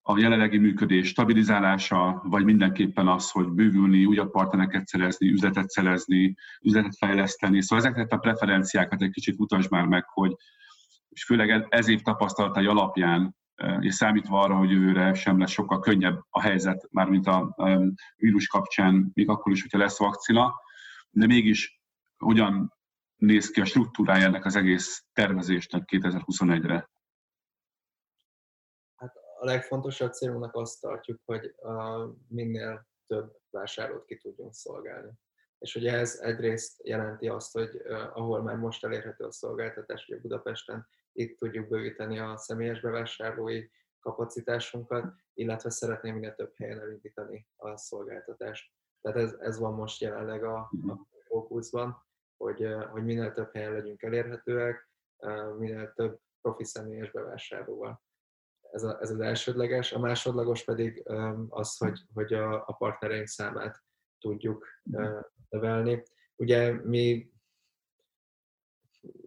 a jelenlegi működés stabilizálása, vagy mindenképpen az, hogy bővülni, újabb partnereket szerezni, üzletet szerezni, üzletet fejleszteni. Szóval ezeket a preferenciákat egy kicsit mutasd már meg, hogy és főleg ez év tapasztalatai alapján, és számítva arra, hogy jövőre sem lesz sokkal könnyebb a helyzet, mármint a vírus kapcsán, még akkor is, hogyha lesz vakcina, de mégis hogyan néz ki a struktúrája ennek az egész tervezésnek 2021-re? Hát a legfontosabb célunknak azt tartjuk, hogy minél több vásárlót ki tudjunk szolgálni. És ugye ez egyrészt jelenti azt, hogy ahol már most elérhető a szolgáltatás, ugye Budapesten itt tudjuk bővíteni a személyes bevásárlói kapacitásunkat, illetve szeretném minél több helyen elindítani a szolgáltatást. Tehát ez, ez van most jelenleg a, a fókuszban, hogy, hogy minél több helyen legyünk elérhetőek, minél több profi személyes bevásárlóval. Ez, a, ez az elsődleges. A másodlagos pedig az, hogy, hogy a, a partnereink számát tudjuk növelni. Ugye mi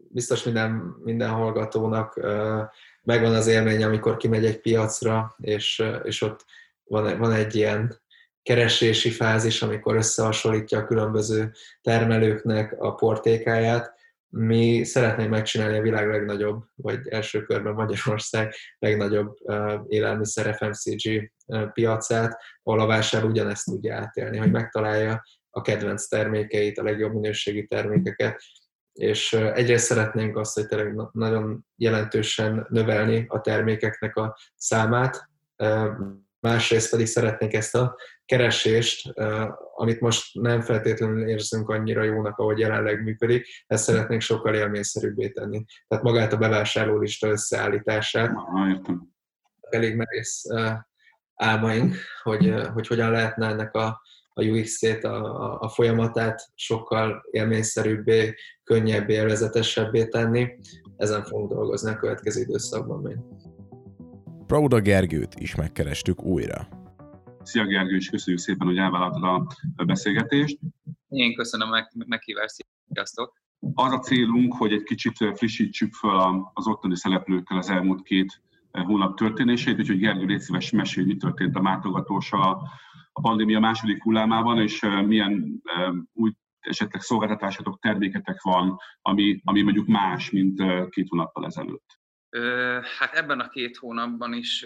biztos minden, minden hallgatónak megvan az élmény, amikor kimegy egy piacra, és, és ott van, van egy ilyen keresési fázis, amikor összehasonlítja a különböző termelőknek a portékáját. Mi szeretnénk megcsinálni a világ legnagyobb, vagy első körben Magyarország legnagyobb élelmiszer FMCG piacát, ahol a vásárló ugyanezt tudja átélni, hogy megtalálja a kedvenc termékeit, a legjobb minőségi termékeket, és egyrészt szeretnénk azt, hogy tényleg nagyon jelentősen növelni a termékeknek a számát, másrészt pedig szeretnénk ezt a keresést, amit most nem feltétlenül érzünk annyira jónak, ahogy jelenleg működik, ezt szeretnénk sokkal élményszerűbbé tenni. Tehát magát a bevásárlólista összeállítását. Elég merész álmaink, hogy, hogy hogyan lehetne ennek a a UX-ét, a, a folyamatát sokkal élményszerűbbé, könnyebbé, élvezetesebbé tenni. Ezen fogunk dolgozni a következő időszakban még. Prauda Gergőt is megkerestük újra. Szia Gergő, és köszönjük szépen, hogy elvállaltad a beszélgetést. Én köszönöm a meghívást, sziasztok! Az a célunk, hogy egy kicsit frissítsük fel az ottani szereplőkkel az elmúlt két hónap történését, úgyhogy Gergő, légy szíves, mesélj, mi történt a mátogatósa a pandémia második hullámában, és milyen új esetleg szolgáltatásatok, terméketek van, ami, ami mondjuk más, mint két hónappal ezelőtt? Hát ebben a két hónapban is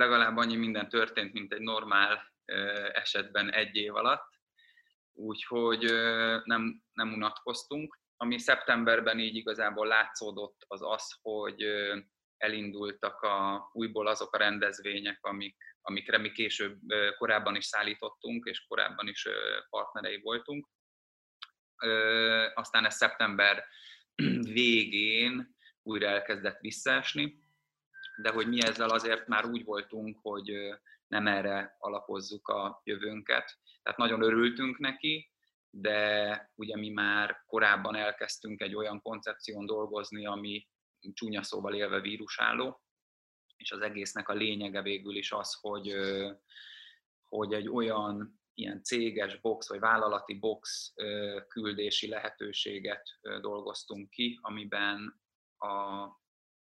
legalább annyi minden történt, mint egy normál esetben egy év alatt, úgyhogy nem, nem unatkoztunk. Ami szeptemberben így igazából látszódott, az az, hogy elindultak a, újból azok a rendezvények, amik, amikre mi később korábban is szállítottunk, és korábban is partnerei voltunk. Aztán ez szeptember *clears throat* végén újra elkezdett visszaesni, de hogy mi ezzel azért már úgy voltunk, hogy nem erre alapozzuk a jövőnket. Tehát nagyon örültünk neki, de ugye mi már korábban elkezdtünk egy olyan koncepción dolgozni, ami csúnya szóval élve vírusálló, és az egésznek a lényege végül is az, hogy, hogy egy olyan ilyen céges box vagy vállalati box küldési lehetőséget dolgoztunk ki, amiben a,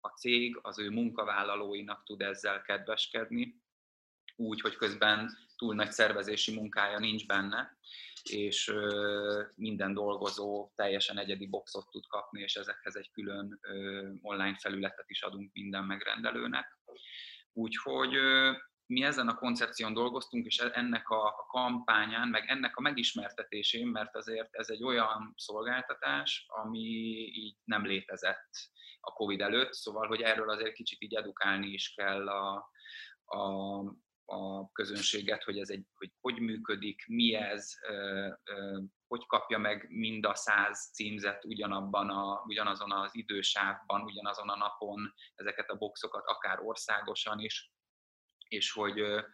a cég az ő munkavállalóinak tud ezzel kedveskedni, úgy, hogy közben túl nagy szervezési munkája nincs benne, és minden dolgozó teljesen egyedi boxot tud kapni, és ezekhez egy külön online felületet is adunk minden megrendelőnek. Úgyhogy mi ezen a koncepción dolgoztunk, és ennek a kampányán, meg ennek a megismertetésén, mert azért ez egy olyan szolgáltatás, ami így nem létezett a Covid előtt, szóval, hogy erről azért kicsit így edukálni is kell a, a, a közönséget, hogy ez egy, hogy, hogy működik, mi ez, hogy kapja meg mind a száz címzet ugyanabban a, ugyanazon az idősávban, ugyanazon a napon ezeket a boxokat, akár országosan is, és hogy,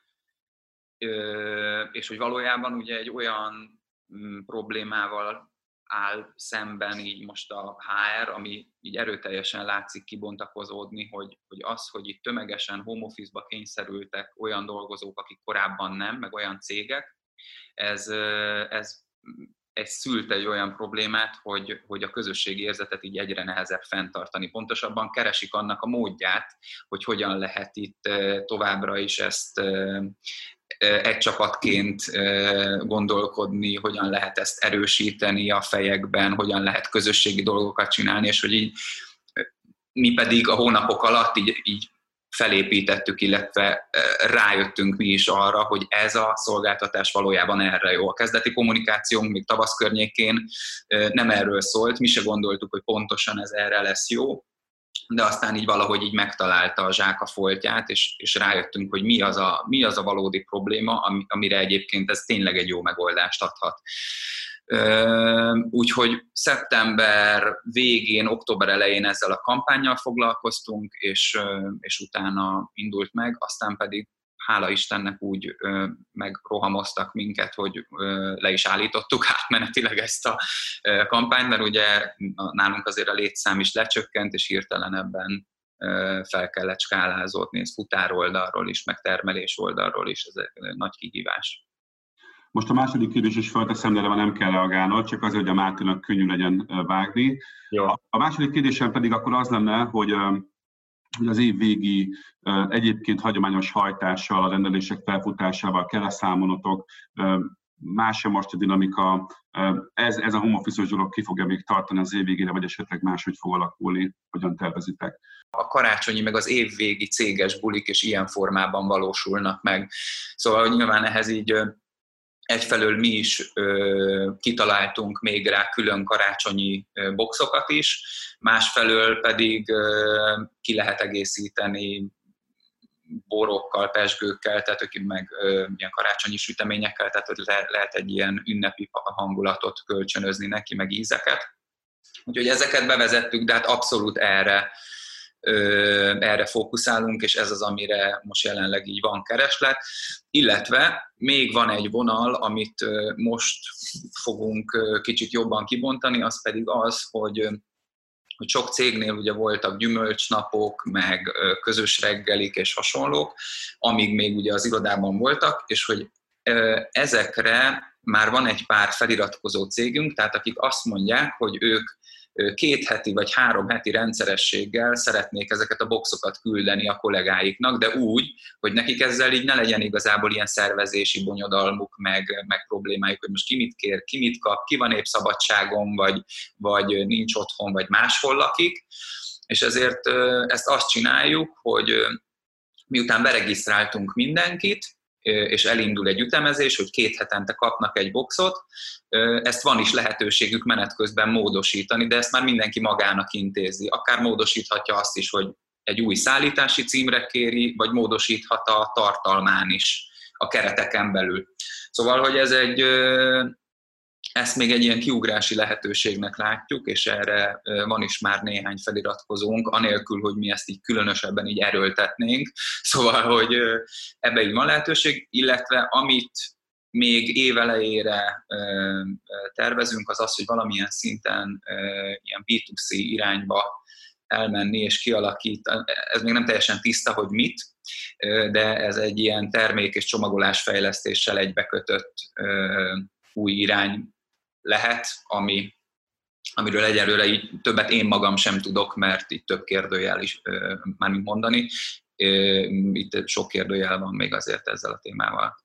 és hogy valójában ugye egy olyan mm, problémával áll szemben így most a HR, ami így erőteljesen látszik kibontakozódni, hogy, hogy az, hogy itt tömegesen home office-ba kényszerültek olyan dolgozók, akik korábban nem, meg olyan cégek, ez, ez egy szült egy olyan problémát, hogy, hogy a közösségi érzetet így egyre nehezebb fenntartani. Pontosabban keresik annak a módját, hogy hogyan lehet itt továbbra is ezt egy csapatként gondolkodni, hogyan lehet ezt erősíteni a fejekben, hogyan lehet közösségi dolgokat csinálni, és hogy így mi pedig a hónapok alatt így, így felépítettük, illetve rájöttünk mi is arra, hogy ez a szolgáltatás valójában erre jó. A kezdeti kommunikációnk még tavasz környékén nem erről szólt, mi se gondoltuk, hogy pontosan ez erre lesz jó, de aztán így valahogy így megtalálta a zsák a foltját, és, és rájöttünk, hogy mi az, a, mi az a valódi probléma, amire egyébként ez tényleg egy jó megoldást adhat. Úgyhogy szeptember végén, október elején ezzel a kampányjal foglalkoztunk, és, és utána indult meg, aztán pedig hála Istennek úgy megrohamoztak minket, hogy le is állítottuk *laughs* átmenetileg ezt a kampányt, mert ugye nálunk azért a létszám is lecsökkent, és hirtelen ebben fel kellett skálázódni, ez futár oldalról is, meg termelés oldalról is, ez egy nagy kihívás. Most a második kérdés is felteszem, de nem kell reagálnod, csak azért, hogy a Máténak könnyű legyen vágni. Jó. A második kérdésem pedig akkor az lenne, hogy hogy az év végi egyébként hagyományos hajtással, a rendelések felfutásával kell számolnotok, más most a dinamika, ez, ez a home office dolog ki fogja még tartani az év végére, vagy esetleg máshogy fog alakulni, hogyan tervezitek? A karácsonyi, meg az évvégi céges bulik és ilyen formában valósulnak meg. Szóval nyilván ehhez így Egyfelől mi is ö, kitaláltunk még rá külön karácsonyi ö, boxokat is, másfelől pedig ö, ki lehet egészíteni borokkal, pesgőkkel, tehát meg ö, ilyen karácsonyi süteményekkel, tehát le, lehet egy ilyen ünnepi hangulatot kölcsönözni neki, meg ízeket. Úgyhogy ezeket bevezettük, de hát abszolút erre erre fókuszálunk, és ez az, amire most jelenleg így van kereslet. Illetve még van egy vonal, amit most fogunk kicsit jobban kibontani, az pedig az, hogy sok cégnél ugye voltak gyümölcsnapok, meg közös reggelik és hasonlók, amíg még ugye az irodában voltak, és hogy ezekre már van egy pár feliratkozó cégünk, tehát akik azt mondják, hogy ők két heti vagy három heti rendszerességgel szeretnék ezeket a boxokat küldeni a kollégáiknak, de úgy, hogy nekik ezzel így ne legyen igazából ilyen szervezési bonyodalmuk, meg, meg problémájuk, hogy most ki mit kér, ki mit kap, ki van épp szabadságon, vagy, vagy nincs otthon, vagy máshol lakik. És ezért ezt azt csináljuk, hogy miután beregisztráltunk mindenkit, és elindul egy ütemezés, hogy két hetente kapnak egy boxot, ezt van is lehetőségük menet közben módosítani, de ezt már mindenki magának intézi. Akár módosíthatja azt is, hogy egy új szállítási címre kéri, vagy módosíthat a tartalmán is a kereteken belül. Szóval, hogy ez egy ezt még egy ilyen kiugrási lehetőségnek látjuk, és erre van is már néhány feliratkozónk, anélkül, hogy mi ezt így különösebben így erőltetnénk. *laughs* Szóval, hogy ebbe így van lehetőség, illetve amit még évelejére tervezünk, az az, hogy valamilyen szinten ilyen B2C irányba elmenni és kialakítani. Ez még nem teljesen tiszta, hogy mit, de ez egy ilyen termék és csomagolás fejlesztéssel egybekötött új irány lehet, ami, amiről egyelőre így többet én magam sem tudok, mert itt több kérdőjel is, mármint mondani, itt sok kérdőjel van még azért ezzel a témával.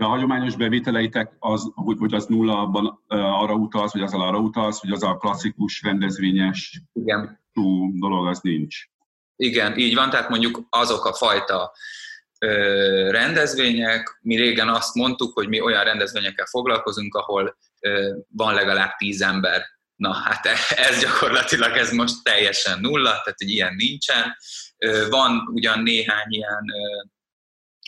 A hagyományos bevételeitek az, hogy, hogy az nulla abban arra utalsz, vagy az arra utalsz, hogy az a klasszikus rendezvényes Igen. dolog az nincs. Igen, így van, tehát mondjuk azok a fajta ö, rendezvények, mi régen azt mondtuk, hogy mi olyan rendezvényekkel foglalkozunk, ahol van legalább tíz ember. Na hát e, ez gyakorlatilag ez most teljesen nulla, tehát egy ilyen nincsen. Van ugyan néhány ilyen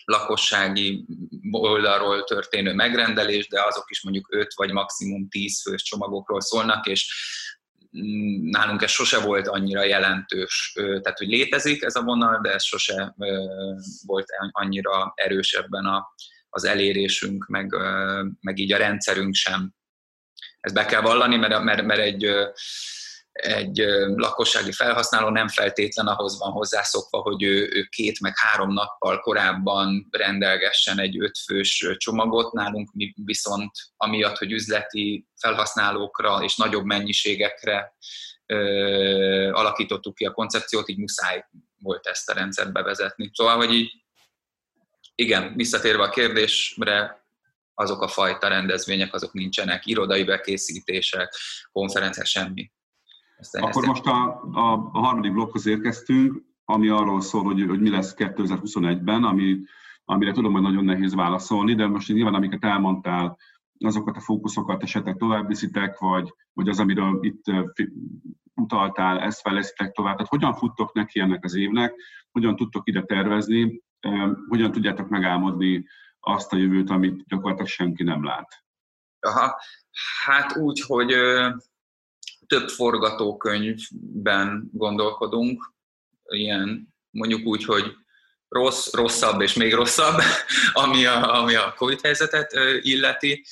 lakossági oldalról történő megrendelés, de azok is mondjuk 5 vagy maximum 10 fős csomagokról szólnak, és nálunk ez sose volt annyira jelentős, tehát hogy létezik ez a vonal, de ez sose volt annyira erősebben a, az elérésünk, meg, meg így a rendszerünk sem ezt be kell vallani, mert, mert, mert egy egy lakossági felhasználó nem feltétlen ahhoz van hozzászokva, hogy ő, ő két meg három nappal korábban rendelgessen egy ötfős csomagot. Nálunk mi viszont amiatt, hogy üzleti felhasználókra és nagyobb mennyiségekre ö, alakítottuk ki a koncepciót, így muszáj volt ezt a rendszert bevezetni. Szóval, hogy így igen, visszatérve a kérdésre, azok a fajta rendezvények, azok nincsenek, irodai bekészítések, konferenciák, semmi. Ezt Akkor most a, a, a harmadik blokkhoz érkeztünk, ami arról szól, hogy, hogy mi lesz 2021-ben, ami, amire tudom, hogy nagyon nehéz válaszolni, de most nyilván amiket elmondtál, azokat a fókuszokat esetleg tovább viszitek, vagy, vagy az, amiről itt utaltál, ezt fejlesztitek tovább. Tehát hogyan futtok neki ennek az évnek, hogyan tudtok ide tervezni, hogyan tudjátok megálmodni azt a jövőt, amit gyakorlatilag senki nem lát? Aha, hát úgy, hogy több forgatókönyvben gondolkodunk, ilyen mondjuk úgy, hogy rossz, rosszabb és még rosszabb, *laughs* ami a, ami a Covid helyzetet illeti,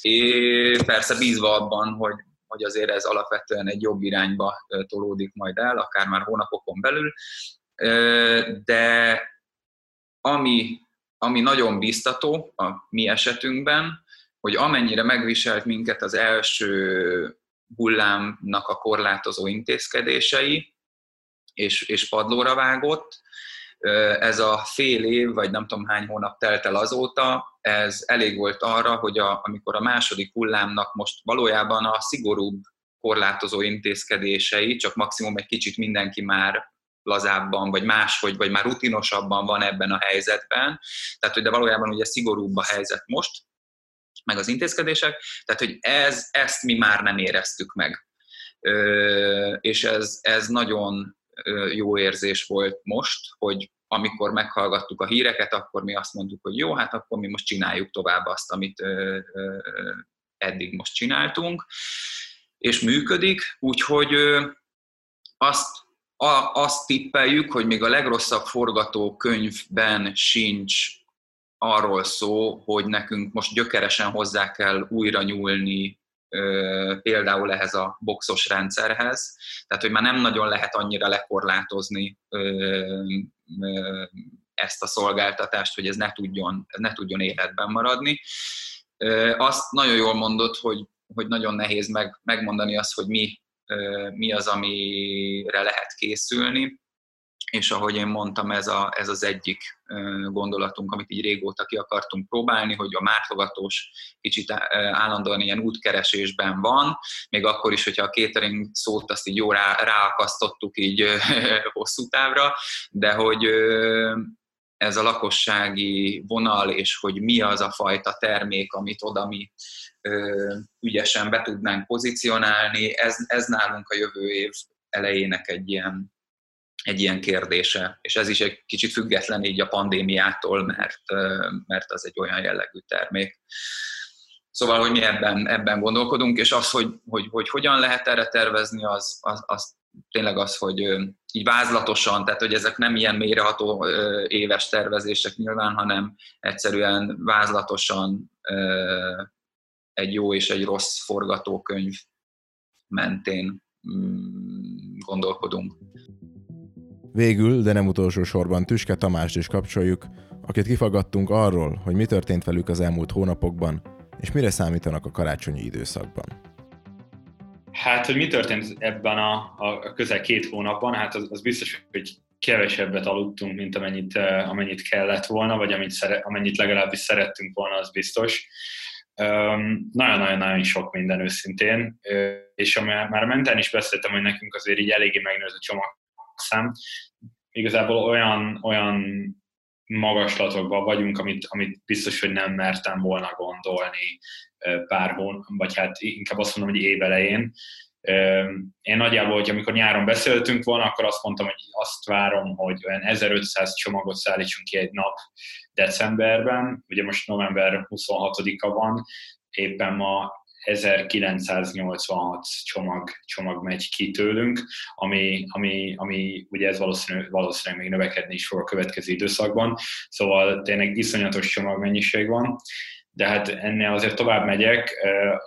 és persze bízva abban, hogy, hogy azért ez alapvetően egy jobb irányba tolódik majd el, akár már hónapokon belül, de ami, ami nagyon biztató a mi esetünkben, hogy amennyire megviselt minket az első hullámnak a korlátozó intézkedései, és, és padlóra vágott. Ez a fél év, vagy nem tudom hány hónap telt el azóta, ez elég volt arra, hogy a, amikor a második hullámnak most valójában a szigorúbb korlátozó intézkedései, csak maximum egy kicsit mindenki már lazábban, vagy máshogy, vagy már rutinosabban van ebben a helyzetben. Tehát, hogy de valójában ugye szigorúbb a helyzet most, meg az intézkedések, tehát hogy ez, ezt mi már nem éreztük meg. És ez, ez nagyon jó érzés volt most, hogy amikor meghallgattuk a híreket, akkor mi azt mondtuk, hogy jó, hát akkor mi most csináljuk tovább azt, amit eddig most csináltunk, és működik, úgyhogy azt, a, azt tippeljük, hogy még a legrosszabb forgatókönyvben sincs arról szó, hogy nekünk most gyökeresen hozzá kell újra nyúlni például ehhez a boxos rendszerhez, tehát hogy már nem nagyon lehet annyira lekorlátozni ezt a szolgáltatást, hogy ez ne tudjon, ez ne tudjon életben maradni. Azt nagyon jól mondott, hogy, hogy nagyon nehéz meg, megmondani azt, hogy mi, mi az, amire lehet készülni. És ahogy én mondtam, ez, a, ez az egyik gondolatunk, amit így régóta ki akartunk próbálni, hogy a mártogatós kicsit állandóan ilyen útkeresésben van, még akkor is, hogyha a catering szót azt így jó rá, ráakasztottuk így *laughs* hosszú távra, de hogy ez a lakossági vonal, és hogy mi az a fajta termék, amit oda mi ügyesen be tudnánk pozícionálni, ez, ez nálunk a jövő év elejének egy ilyen egy ilyen kérdése, és ez is egy kicsit független így a pandémiától, mert, mert az egy olyan jellegű termék. Szóval, hogy mi ebben, ebben gondolkodunk, és az, hogy, hogy, hogy hogyan lehet erre tervezni, az, az, az tényleg az, hogy így vázlatosan, tehát hogy ezek nem ilyen mélyreható éves tervezések nyilván, hanem egyszerűen vázlatosan egy jó és egy rossz forgatókönyv mentén mm, gondolkodunk. Végül, de nem utolsó sorban Tüske Tamást is kapcsoljuk, akit kifagadtunk arról, hogy mi történt velük az elmúlt hónapokban, és mire számítanak a karácsonyi időszakban. Hát, hogy mi történt ebben a, a közel két hónapban, hát az, az biztos, hogy kevesebbet aludtunk, mint amennyit, eh, amennyit kellett volna, vagy amit szere, amennyit legalábbis szerettünk volna, az biztos. Nagyon-nagyon-nagyon sok minden őszintén, és már a mentán is beszéltem, hogy nekünk azért így eléggé megnőtt a csomag szám. Igazából olyan, olyan magaslatokban vagyunk, amit, amit biztos, hogy nem mertem volna gondolni pár hón, vagy hát inkább azt mondom, hogy évelején. Én nagyjából, hogy amikor nyáron beszéltünk volna, akkor azt mondtam, hogy azt várom, hogy olyan 1500 csomagot szállítsunk ki egy nap decemberben. Ugye most november 26-a van, éppen ma 1986 csomag, csomag megy ki tőlünk, ami, ami, ami ugye ez valószínű, valószínűleg még növekedni is fog a következő időszakban, szóval tényleg iszonyatos csomagmennyiség van, de hát ennél azért tovább megyek,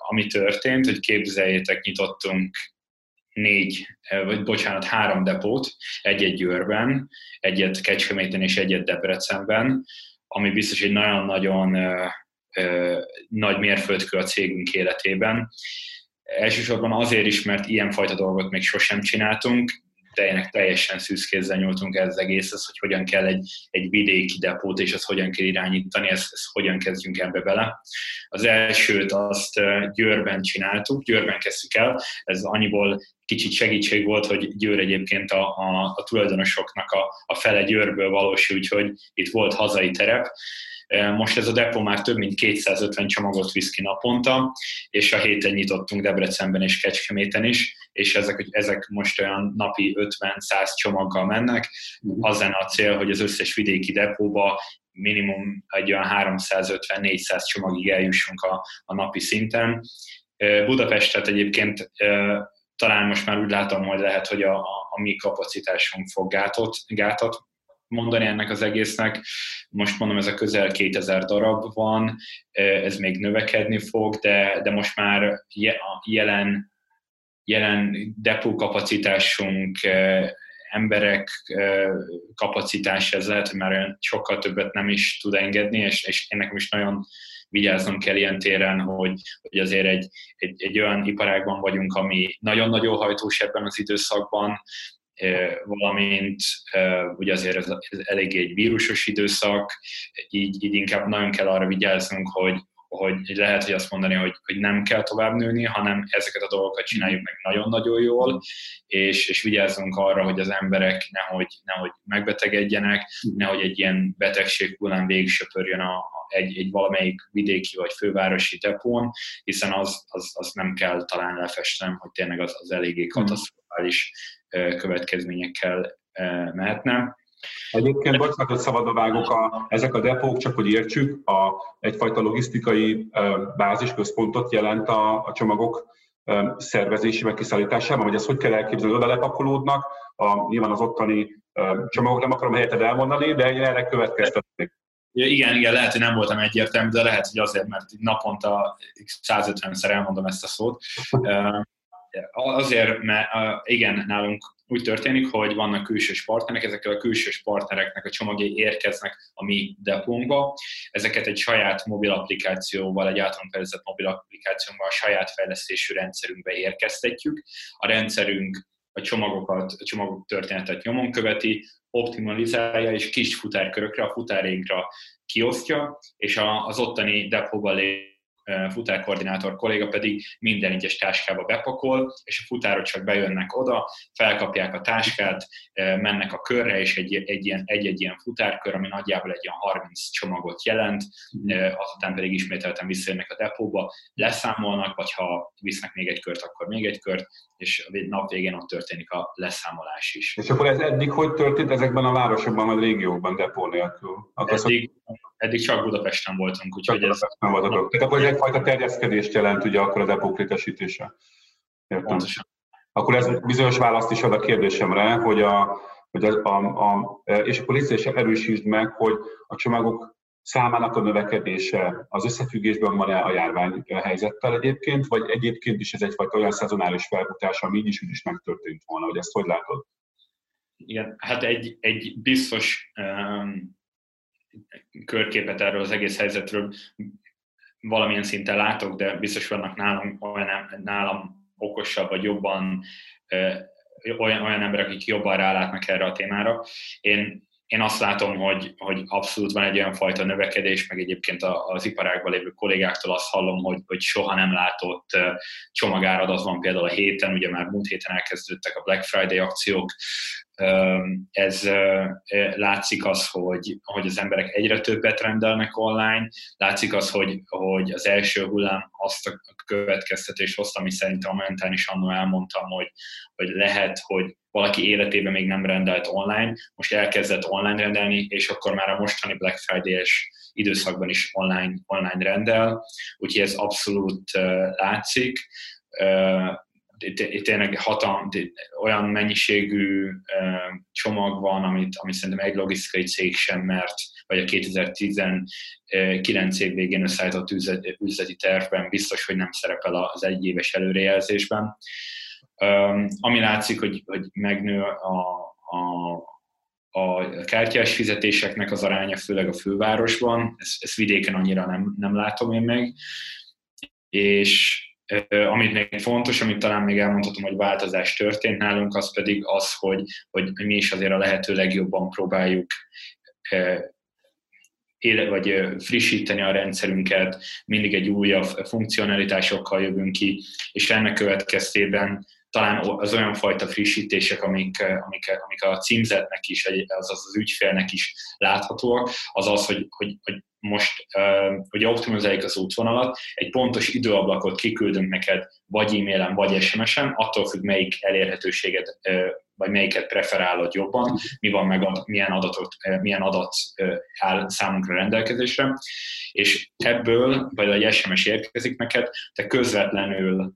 ami történt, hogy képzeljétek, nyitottunk négy, vagy bocsánat, három depót, egyet Győrben, egyet Kecskeméten és egyet Debrecenben, ami biztos egy nagyon-nagyon nagy mérföldkő a cégünk életében. Elsősorban azért is, mert ilyenfajta dolgot még sosem csináltunk, tényleg teljesen szűzkézzel nyúltunk ez az egészhez, hogy hogyan kell egy, egy vidéki depót, és azt hogyan kell irányítani, ezt, ezt hogyan kezdjünk ebbe bele. Az elsőt azt Győrben csináltuk, Győrben kezdtük el, ez annyiból kicsit segítség volt, hogy Győr egyébként a, a, a tulajdonosoknak a, a fele Győrből valós, úgyhogy itt volt hazai terep, most ez a depo már több mint 250 csomagot visz ki naponta, és a héten nyitottunk Debrecenben és Kecskeméten is, és ezek, ezek most olyan napi 50-100 csomaggal mennek. Az lenne a cél, hogy az összes vidéki depóba minimum egy olyan 350-400 csomagig eljussunk a, a napi szinten. Budapestet egyébként talán most már úgy látom, hogy lehet, hogy a, a mi kapacitásunk fog gátot, gátat mondani ennek az egésznek. Most mondom, ez a közel 2000 darab van, ez még növekedni fog, de, de most már a jelen, jelen depó kapacitásunk, emberek kapacitása, ez lehet, hogy már olyan sokkal többet nem is tud engedni, és, és én nekem is nagyon vigyáznom kell ilyen téren, hogy, hogy azért egy, egy, egy olyan iparágban vagyunk, ami nagyon-nagyon hajtós ebben az időszakban, valamint ugye azért ez, ez eléggé egy vírusos időszak, így, így inkább nagyon kell arra vigyáznunk, hogy, hogy lehet, hogy azt mondani, hogy, hogy nem kell tovább nőni, hanem ezeket a dolgokat csináljuk meg nagyon-nagyon jól, és, és vigyázzunk arra, hogy az emberek nehogy, nehogy megbetegedjenek, nehogy egy ilyen betegség hullám végig söpörjön a, egy, egy valamelyik vidéki vagy fővárosi depón, hiszen az, az, az nem kell talán lefestem, hogy tényleg az, az eléggé katasztrofális következményekkel mehetne. Egyébként, bocsánat, hogy szabadba a, ezek a depók, csak hogy értsük, a, egyfajta logisztikai bázisközpontot jelent a, a csomagok szervezésében, kiszállításában, vagy ezt hogy kell elképzelni, oda lepakolódnak, a, nyilván az ottani csomagok nem akarom helyetted elmondani, de én erre következtetnék. Igen, igen, lehet, hogy nem voltam egyértelmű, de lehet, hogy azért, mert naponta 150-szer elmondom ezt a szót. Azért, mert igen, nálunk úgy történik, hogy vannak külsős partnerek, ezekkel a külsős partnereknek a csomagjai érkeznek a mi depónkba. Ezeket egy saját mobil applikációval, egy általunk fejlesztett mobil applikációval, a saját fejlesztésű rendszerünkbe érkeztetjük. A rendszerünk a csomagokat, a csomagok történetet nyomon követi, optimalizálja és kis futárkörökre, a futárénkra kiosztja, és az ottani depóban lévő futárkoordinátor kolléga pedig minden egyes táskába bepakol, és a futárok csak bejönnek oda, felkapják a táskát, mennek a körre, és egy, egy, ilyen, egy-egy ilyen futárkör, ami nagyjából egy ilyen 30 csomagot jelent, azután pedig ismételten visszajönnek a depóba, leszámolnak, vagy ha visznek még egy kört, akkor még egy kört, és a nap végén ott történik a leszámolás is. És akkor ez eddig hogy történt ezekben a városokban, vagy régiókban depó nélkül? Eddig, eddig csak Budapesten voltunk, úgyhogy csak ez... Nem voltatok. Tehát akkor ez egyfajta terjeszkedést jelent ugye akkor a depók létesítése. Értem. Pontosan. Akkor ez bizonyos választ is ad a kérdésemre, hogy a, hogy a, a, a és akkor légy erősítsd meg, hogy a csomagok számának a növekedése az összefüggésben van-e a járvány helyzettel egyébként, vagy egyébként is ez egyfajta olyan szezonális felfutás, ami így is úgy is megtörtént volna, hogy ezt hogy látod? Igen, hát egy, egy biztos um, körképet erről az egész helyzetről valamilyen szinten látok, de biztos vannak nálam, olyan, nálam okosabb vagy jobban olyan, olyan emberek, akik jobban rálátnak erre a témára. Én én azt látom, hogy, hogy abszolút van egy olyan fajta növekedés, meg egyébként az iparágban lévő kollégáktól azt hallom, hogy, hogy soha nem látott csomagáradat van például a héten, ugye már múlt héten elkezdődtek a Black Friday akciók, ez látszik az, hogy, hogy az emberek egyre többet rendelnek online, látszik az, hogy, hogy az első hullám azt a következtetést hozta, ami szerintem a mentán is annól elmondtam, hogy, hogy lehet, hogy valaki életében még nem rendelt online, most elkezdett online rendelni, és akkor már a mostani Black Friday-es időszakban is online, online rendel, úgyhogy ez abszolút látszik tényleg hatalm, olyan mennyiségű csomag van, amit, amit szerintem egy logisztikai cég sem mert, vagy a 2019 év végén összeállított üzleti tervben biztos, hogy nem szerepel az egyéves előrejelzésben. Ami látszik, hogy, hogy megnő a, a, a kártyás fizetéseknek az aránya, főleg a fővárosban, ezt, ezt vidéken annyira nem, nem látom én meg, és amit még fontos, amit talán még elmondhatom, hogy változás történt nálunk, az pedig az, hogy, hogy mi is azért a lehető legjobban próbáljuk éle, vagy frissíteni a rendszerünket, mindig egy újabb funkcionalitásokkal jövünk ki, és ennek következtében talán az olyan fajta frissítések, amik, amik, amik a címzetnek is, az az ügyfélnek is láthatóak, az az, hogy, hogy, hogy most, hogy optimalizáljuk az útvonalat, egy pontos időablakot kiküldünk neked vagy e-mailen, vagy SMS-en, attól függ, melyik elérhetőséget, vagy melyiket preferálod jobban, mi van meg, milyen, adatot, milyen adat áll számunkra rendelkezésre, és ebből, vagy egy SMS érkezik neked, te közvetlenül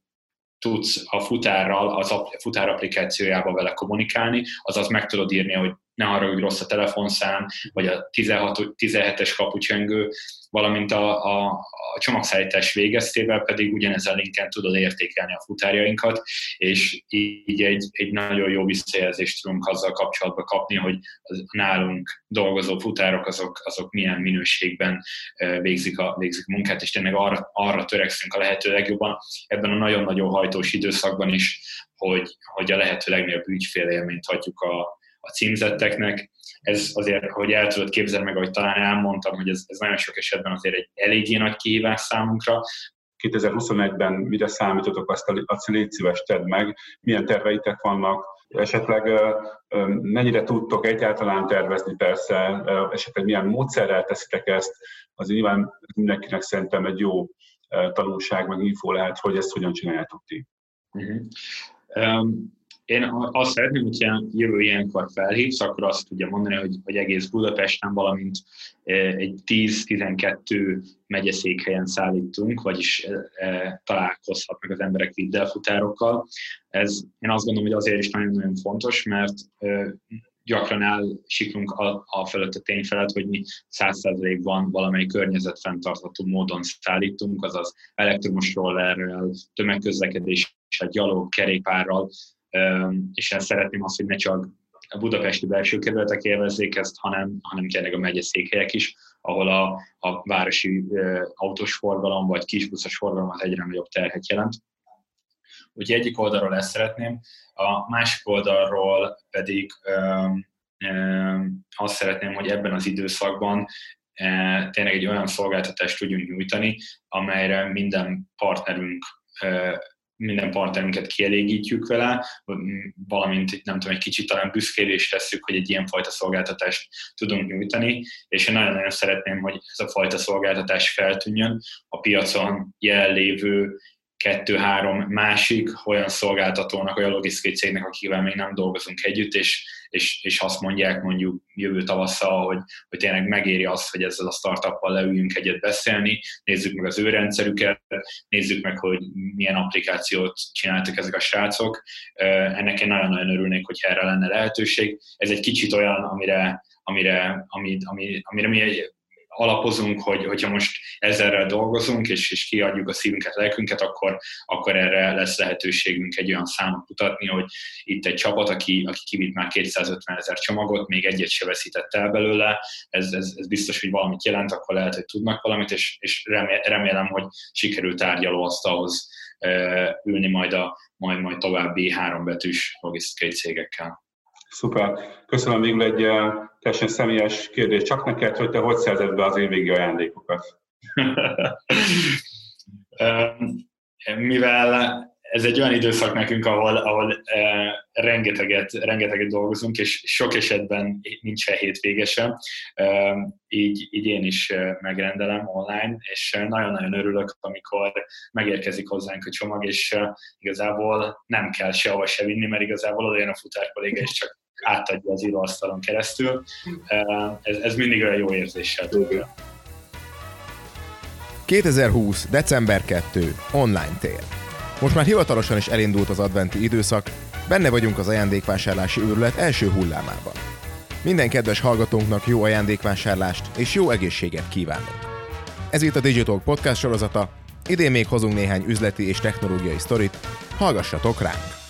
tudsz a futárral, az futár applikációjába vele kommunikálni, azaz meg tudod írni, hogy ne arra, hogy rossz a telefonszám, vagy a 16, 17-es kapucsengő, valamint a, a, a csomagszállítás végeztével pedig ugyanezen linken tudod értékelni a futárjainkat, és így egy, egy nagyon jó visszajelzést tudunk azzal kapcsolatban kapni, hogy az nálunk dolgozó futárok azok, azok milyen minőségben végzik a, végzik a munkát, és tényleg arra, arra törekszünk a lehető legjobban. Ebben a nagyon-nagyon hajtós időszakban is, hogy, hogy a lehető legnagyobb ügyfélélményt hagyjuk a, a címzetteknek. Ez azért, hogy el tudod képzelni meg, ahogy talán elmondtam, hogy ez, ez nagyon sok esetben azért egy eléggé nagy kihívás számunkra, 2021-ben mire számítotok, azt, azt légy szíves tedd meg, milyen terveitek vannak, esetleg mennyire tudtok egyáltalán tervezni persze, esetleg milyen módszerrel teszitek ezt, az nyilván mindenkinek szerintem egy jó tanulság, meg info lehet, hogy ezt hogyan csináljátok ti. Uh-huh. Um, én azt szeretném, hogyha jövő ilyenkor felhívsz, akkor azt tudja mondani, hogy, hogy egész Budapesten, valamint e, egy 10-12 megyeszékhelyen szállítunk, vagyis e, e, találkozhatnak az emberek viddelfutárokkal. Ez én azt gondolom, hogy azért is nagyon-nagyon fontos, mert gyakran elsiklunk a, a felett a tény felett, hogy mi százszerzelékban valamely környezetfenntartható módon szállítunk, azaz elektromos rollerrel, tömegközlekedéssel, gyalog, kerékpárral, és ezt szeretném azt, hogy ne csak a budapesti belső kerületek élvezzék ezt, hanem, hanem tényleg a megyeszékhelyek is, ahol a, a városi autós forgalom vagy kisbuszos forgalom az egyre nagyobb terhet jelent. Úgyhogy egyik oldalról ezt szeretném, a másik oldalról pedig um, um, azt szeretném, hogy ebben az időszakban tényleg egy olyan szolgáltatást tudjunk nyújtani, amelyre minden partnerünk minden partnerünket kielégítjük vele, valamint nem tudom, egy kicsit talán büszkélést tesszük, hogy egy ilyen fajta szolgáltatást tudunk nyújtani, és én nagyon-nagyon szeretném, hogy ez a fajta szolgáltatás feltűnjön a piacon jelenlévő kettő-három másik olyan szolgáltatónak, olyan logisztikai cégnek, akivel még nem dolgozunk együtt, és, és, és azt mondják mondjuk jövő tavasszal, hogy, hogy tényleg megéri azt, hogy ezzel a startuppal leüljünk egyet beszélni, nézzük meg az ő rendszerüket, nézzük meg, hogy milyen applikációt csináltak ezek a srácok. Ennek én nagyon-nagyon örülnék, hogy erre lenne lehetőség. Ez egy kicsit olyan, amire, amire, amire, amire, amire mi egy alapozunk, hogy, hogyha most ezerrel dolgozunk, és, és kiadjuk a szívünket, lelkünket, akkor, akkor erre lesz lehetőségünk egy olyan számot mutatni, hogy itt egy csapat, aki, aki kivitt már 250 ezer csomagot, még egyet se veszített el belőle, ez, ez, ez biztos, hogy valamit jelent, akkor lehet, hogy tudnak valamit, és, és remélem, hogy sikerült tárgyalóasztalhoz ülni majd a majd, majd további hárombetűs logisztikai cégekkel. Szuper. Köszönöm végül egy teljesen személyes kérdés. Csak neked, hogy te hogy szerzed be az évvégi ajándékokat? *laughs* Mivel ez egy olyan időszak nekünk, ahol, ahol eh, rengeteget, rengeteget dolgozunk, és sok esetben nincs hétvége sem. Eh, így, így én is eh, megrendelem online, és nagyon-nagyon örülök, amikor megérkezik hozzánk a csomag, és eh, igazából nem kell sehova se vinni, mert igazából jön a futárkolléga, és csak átadja az íróasztalon keresztül. Ez, ez mindig olyan jó érzéssel tudja. 2020. december 2. Online tér. Most már hivatalosan is elindult az adventi időszak, benne vagyunk az ajándékvásárlási őrület első hullámában. Minden kedves hallgatónknak jó ajándékvásárlást és jó egészséget kívánok! Ez itt a Digital Podcast sorozata, idén még hozunk néhány üzleti és technológiai sztorit, hallgassatok ránk!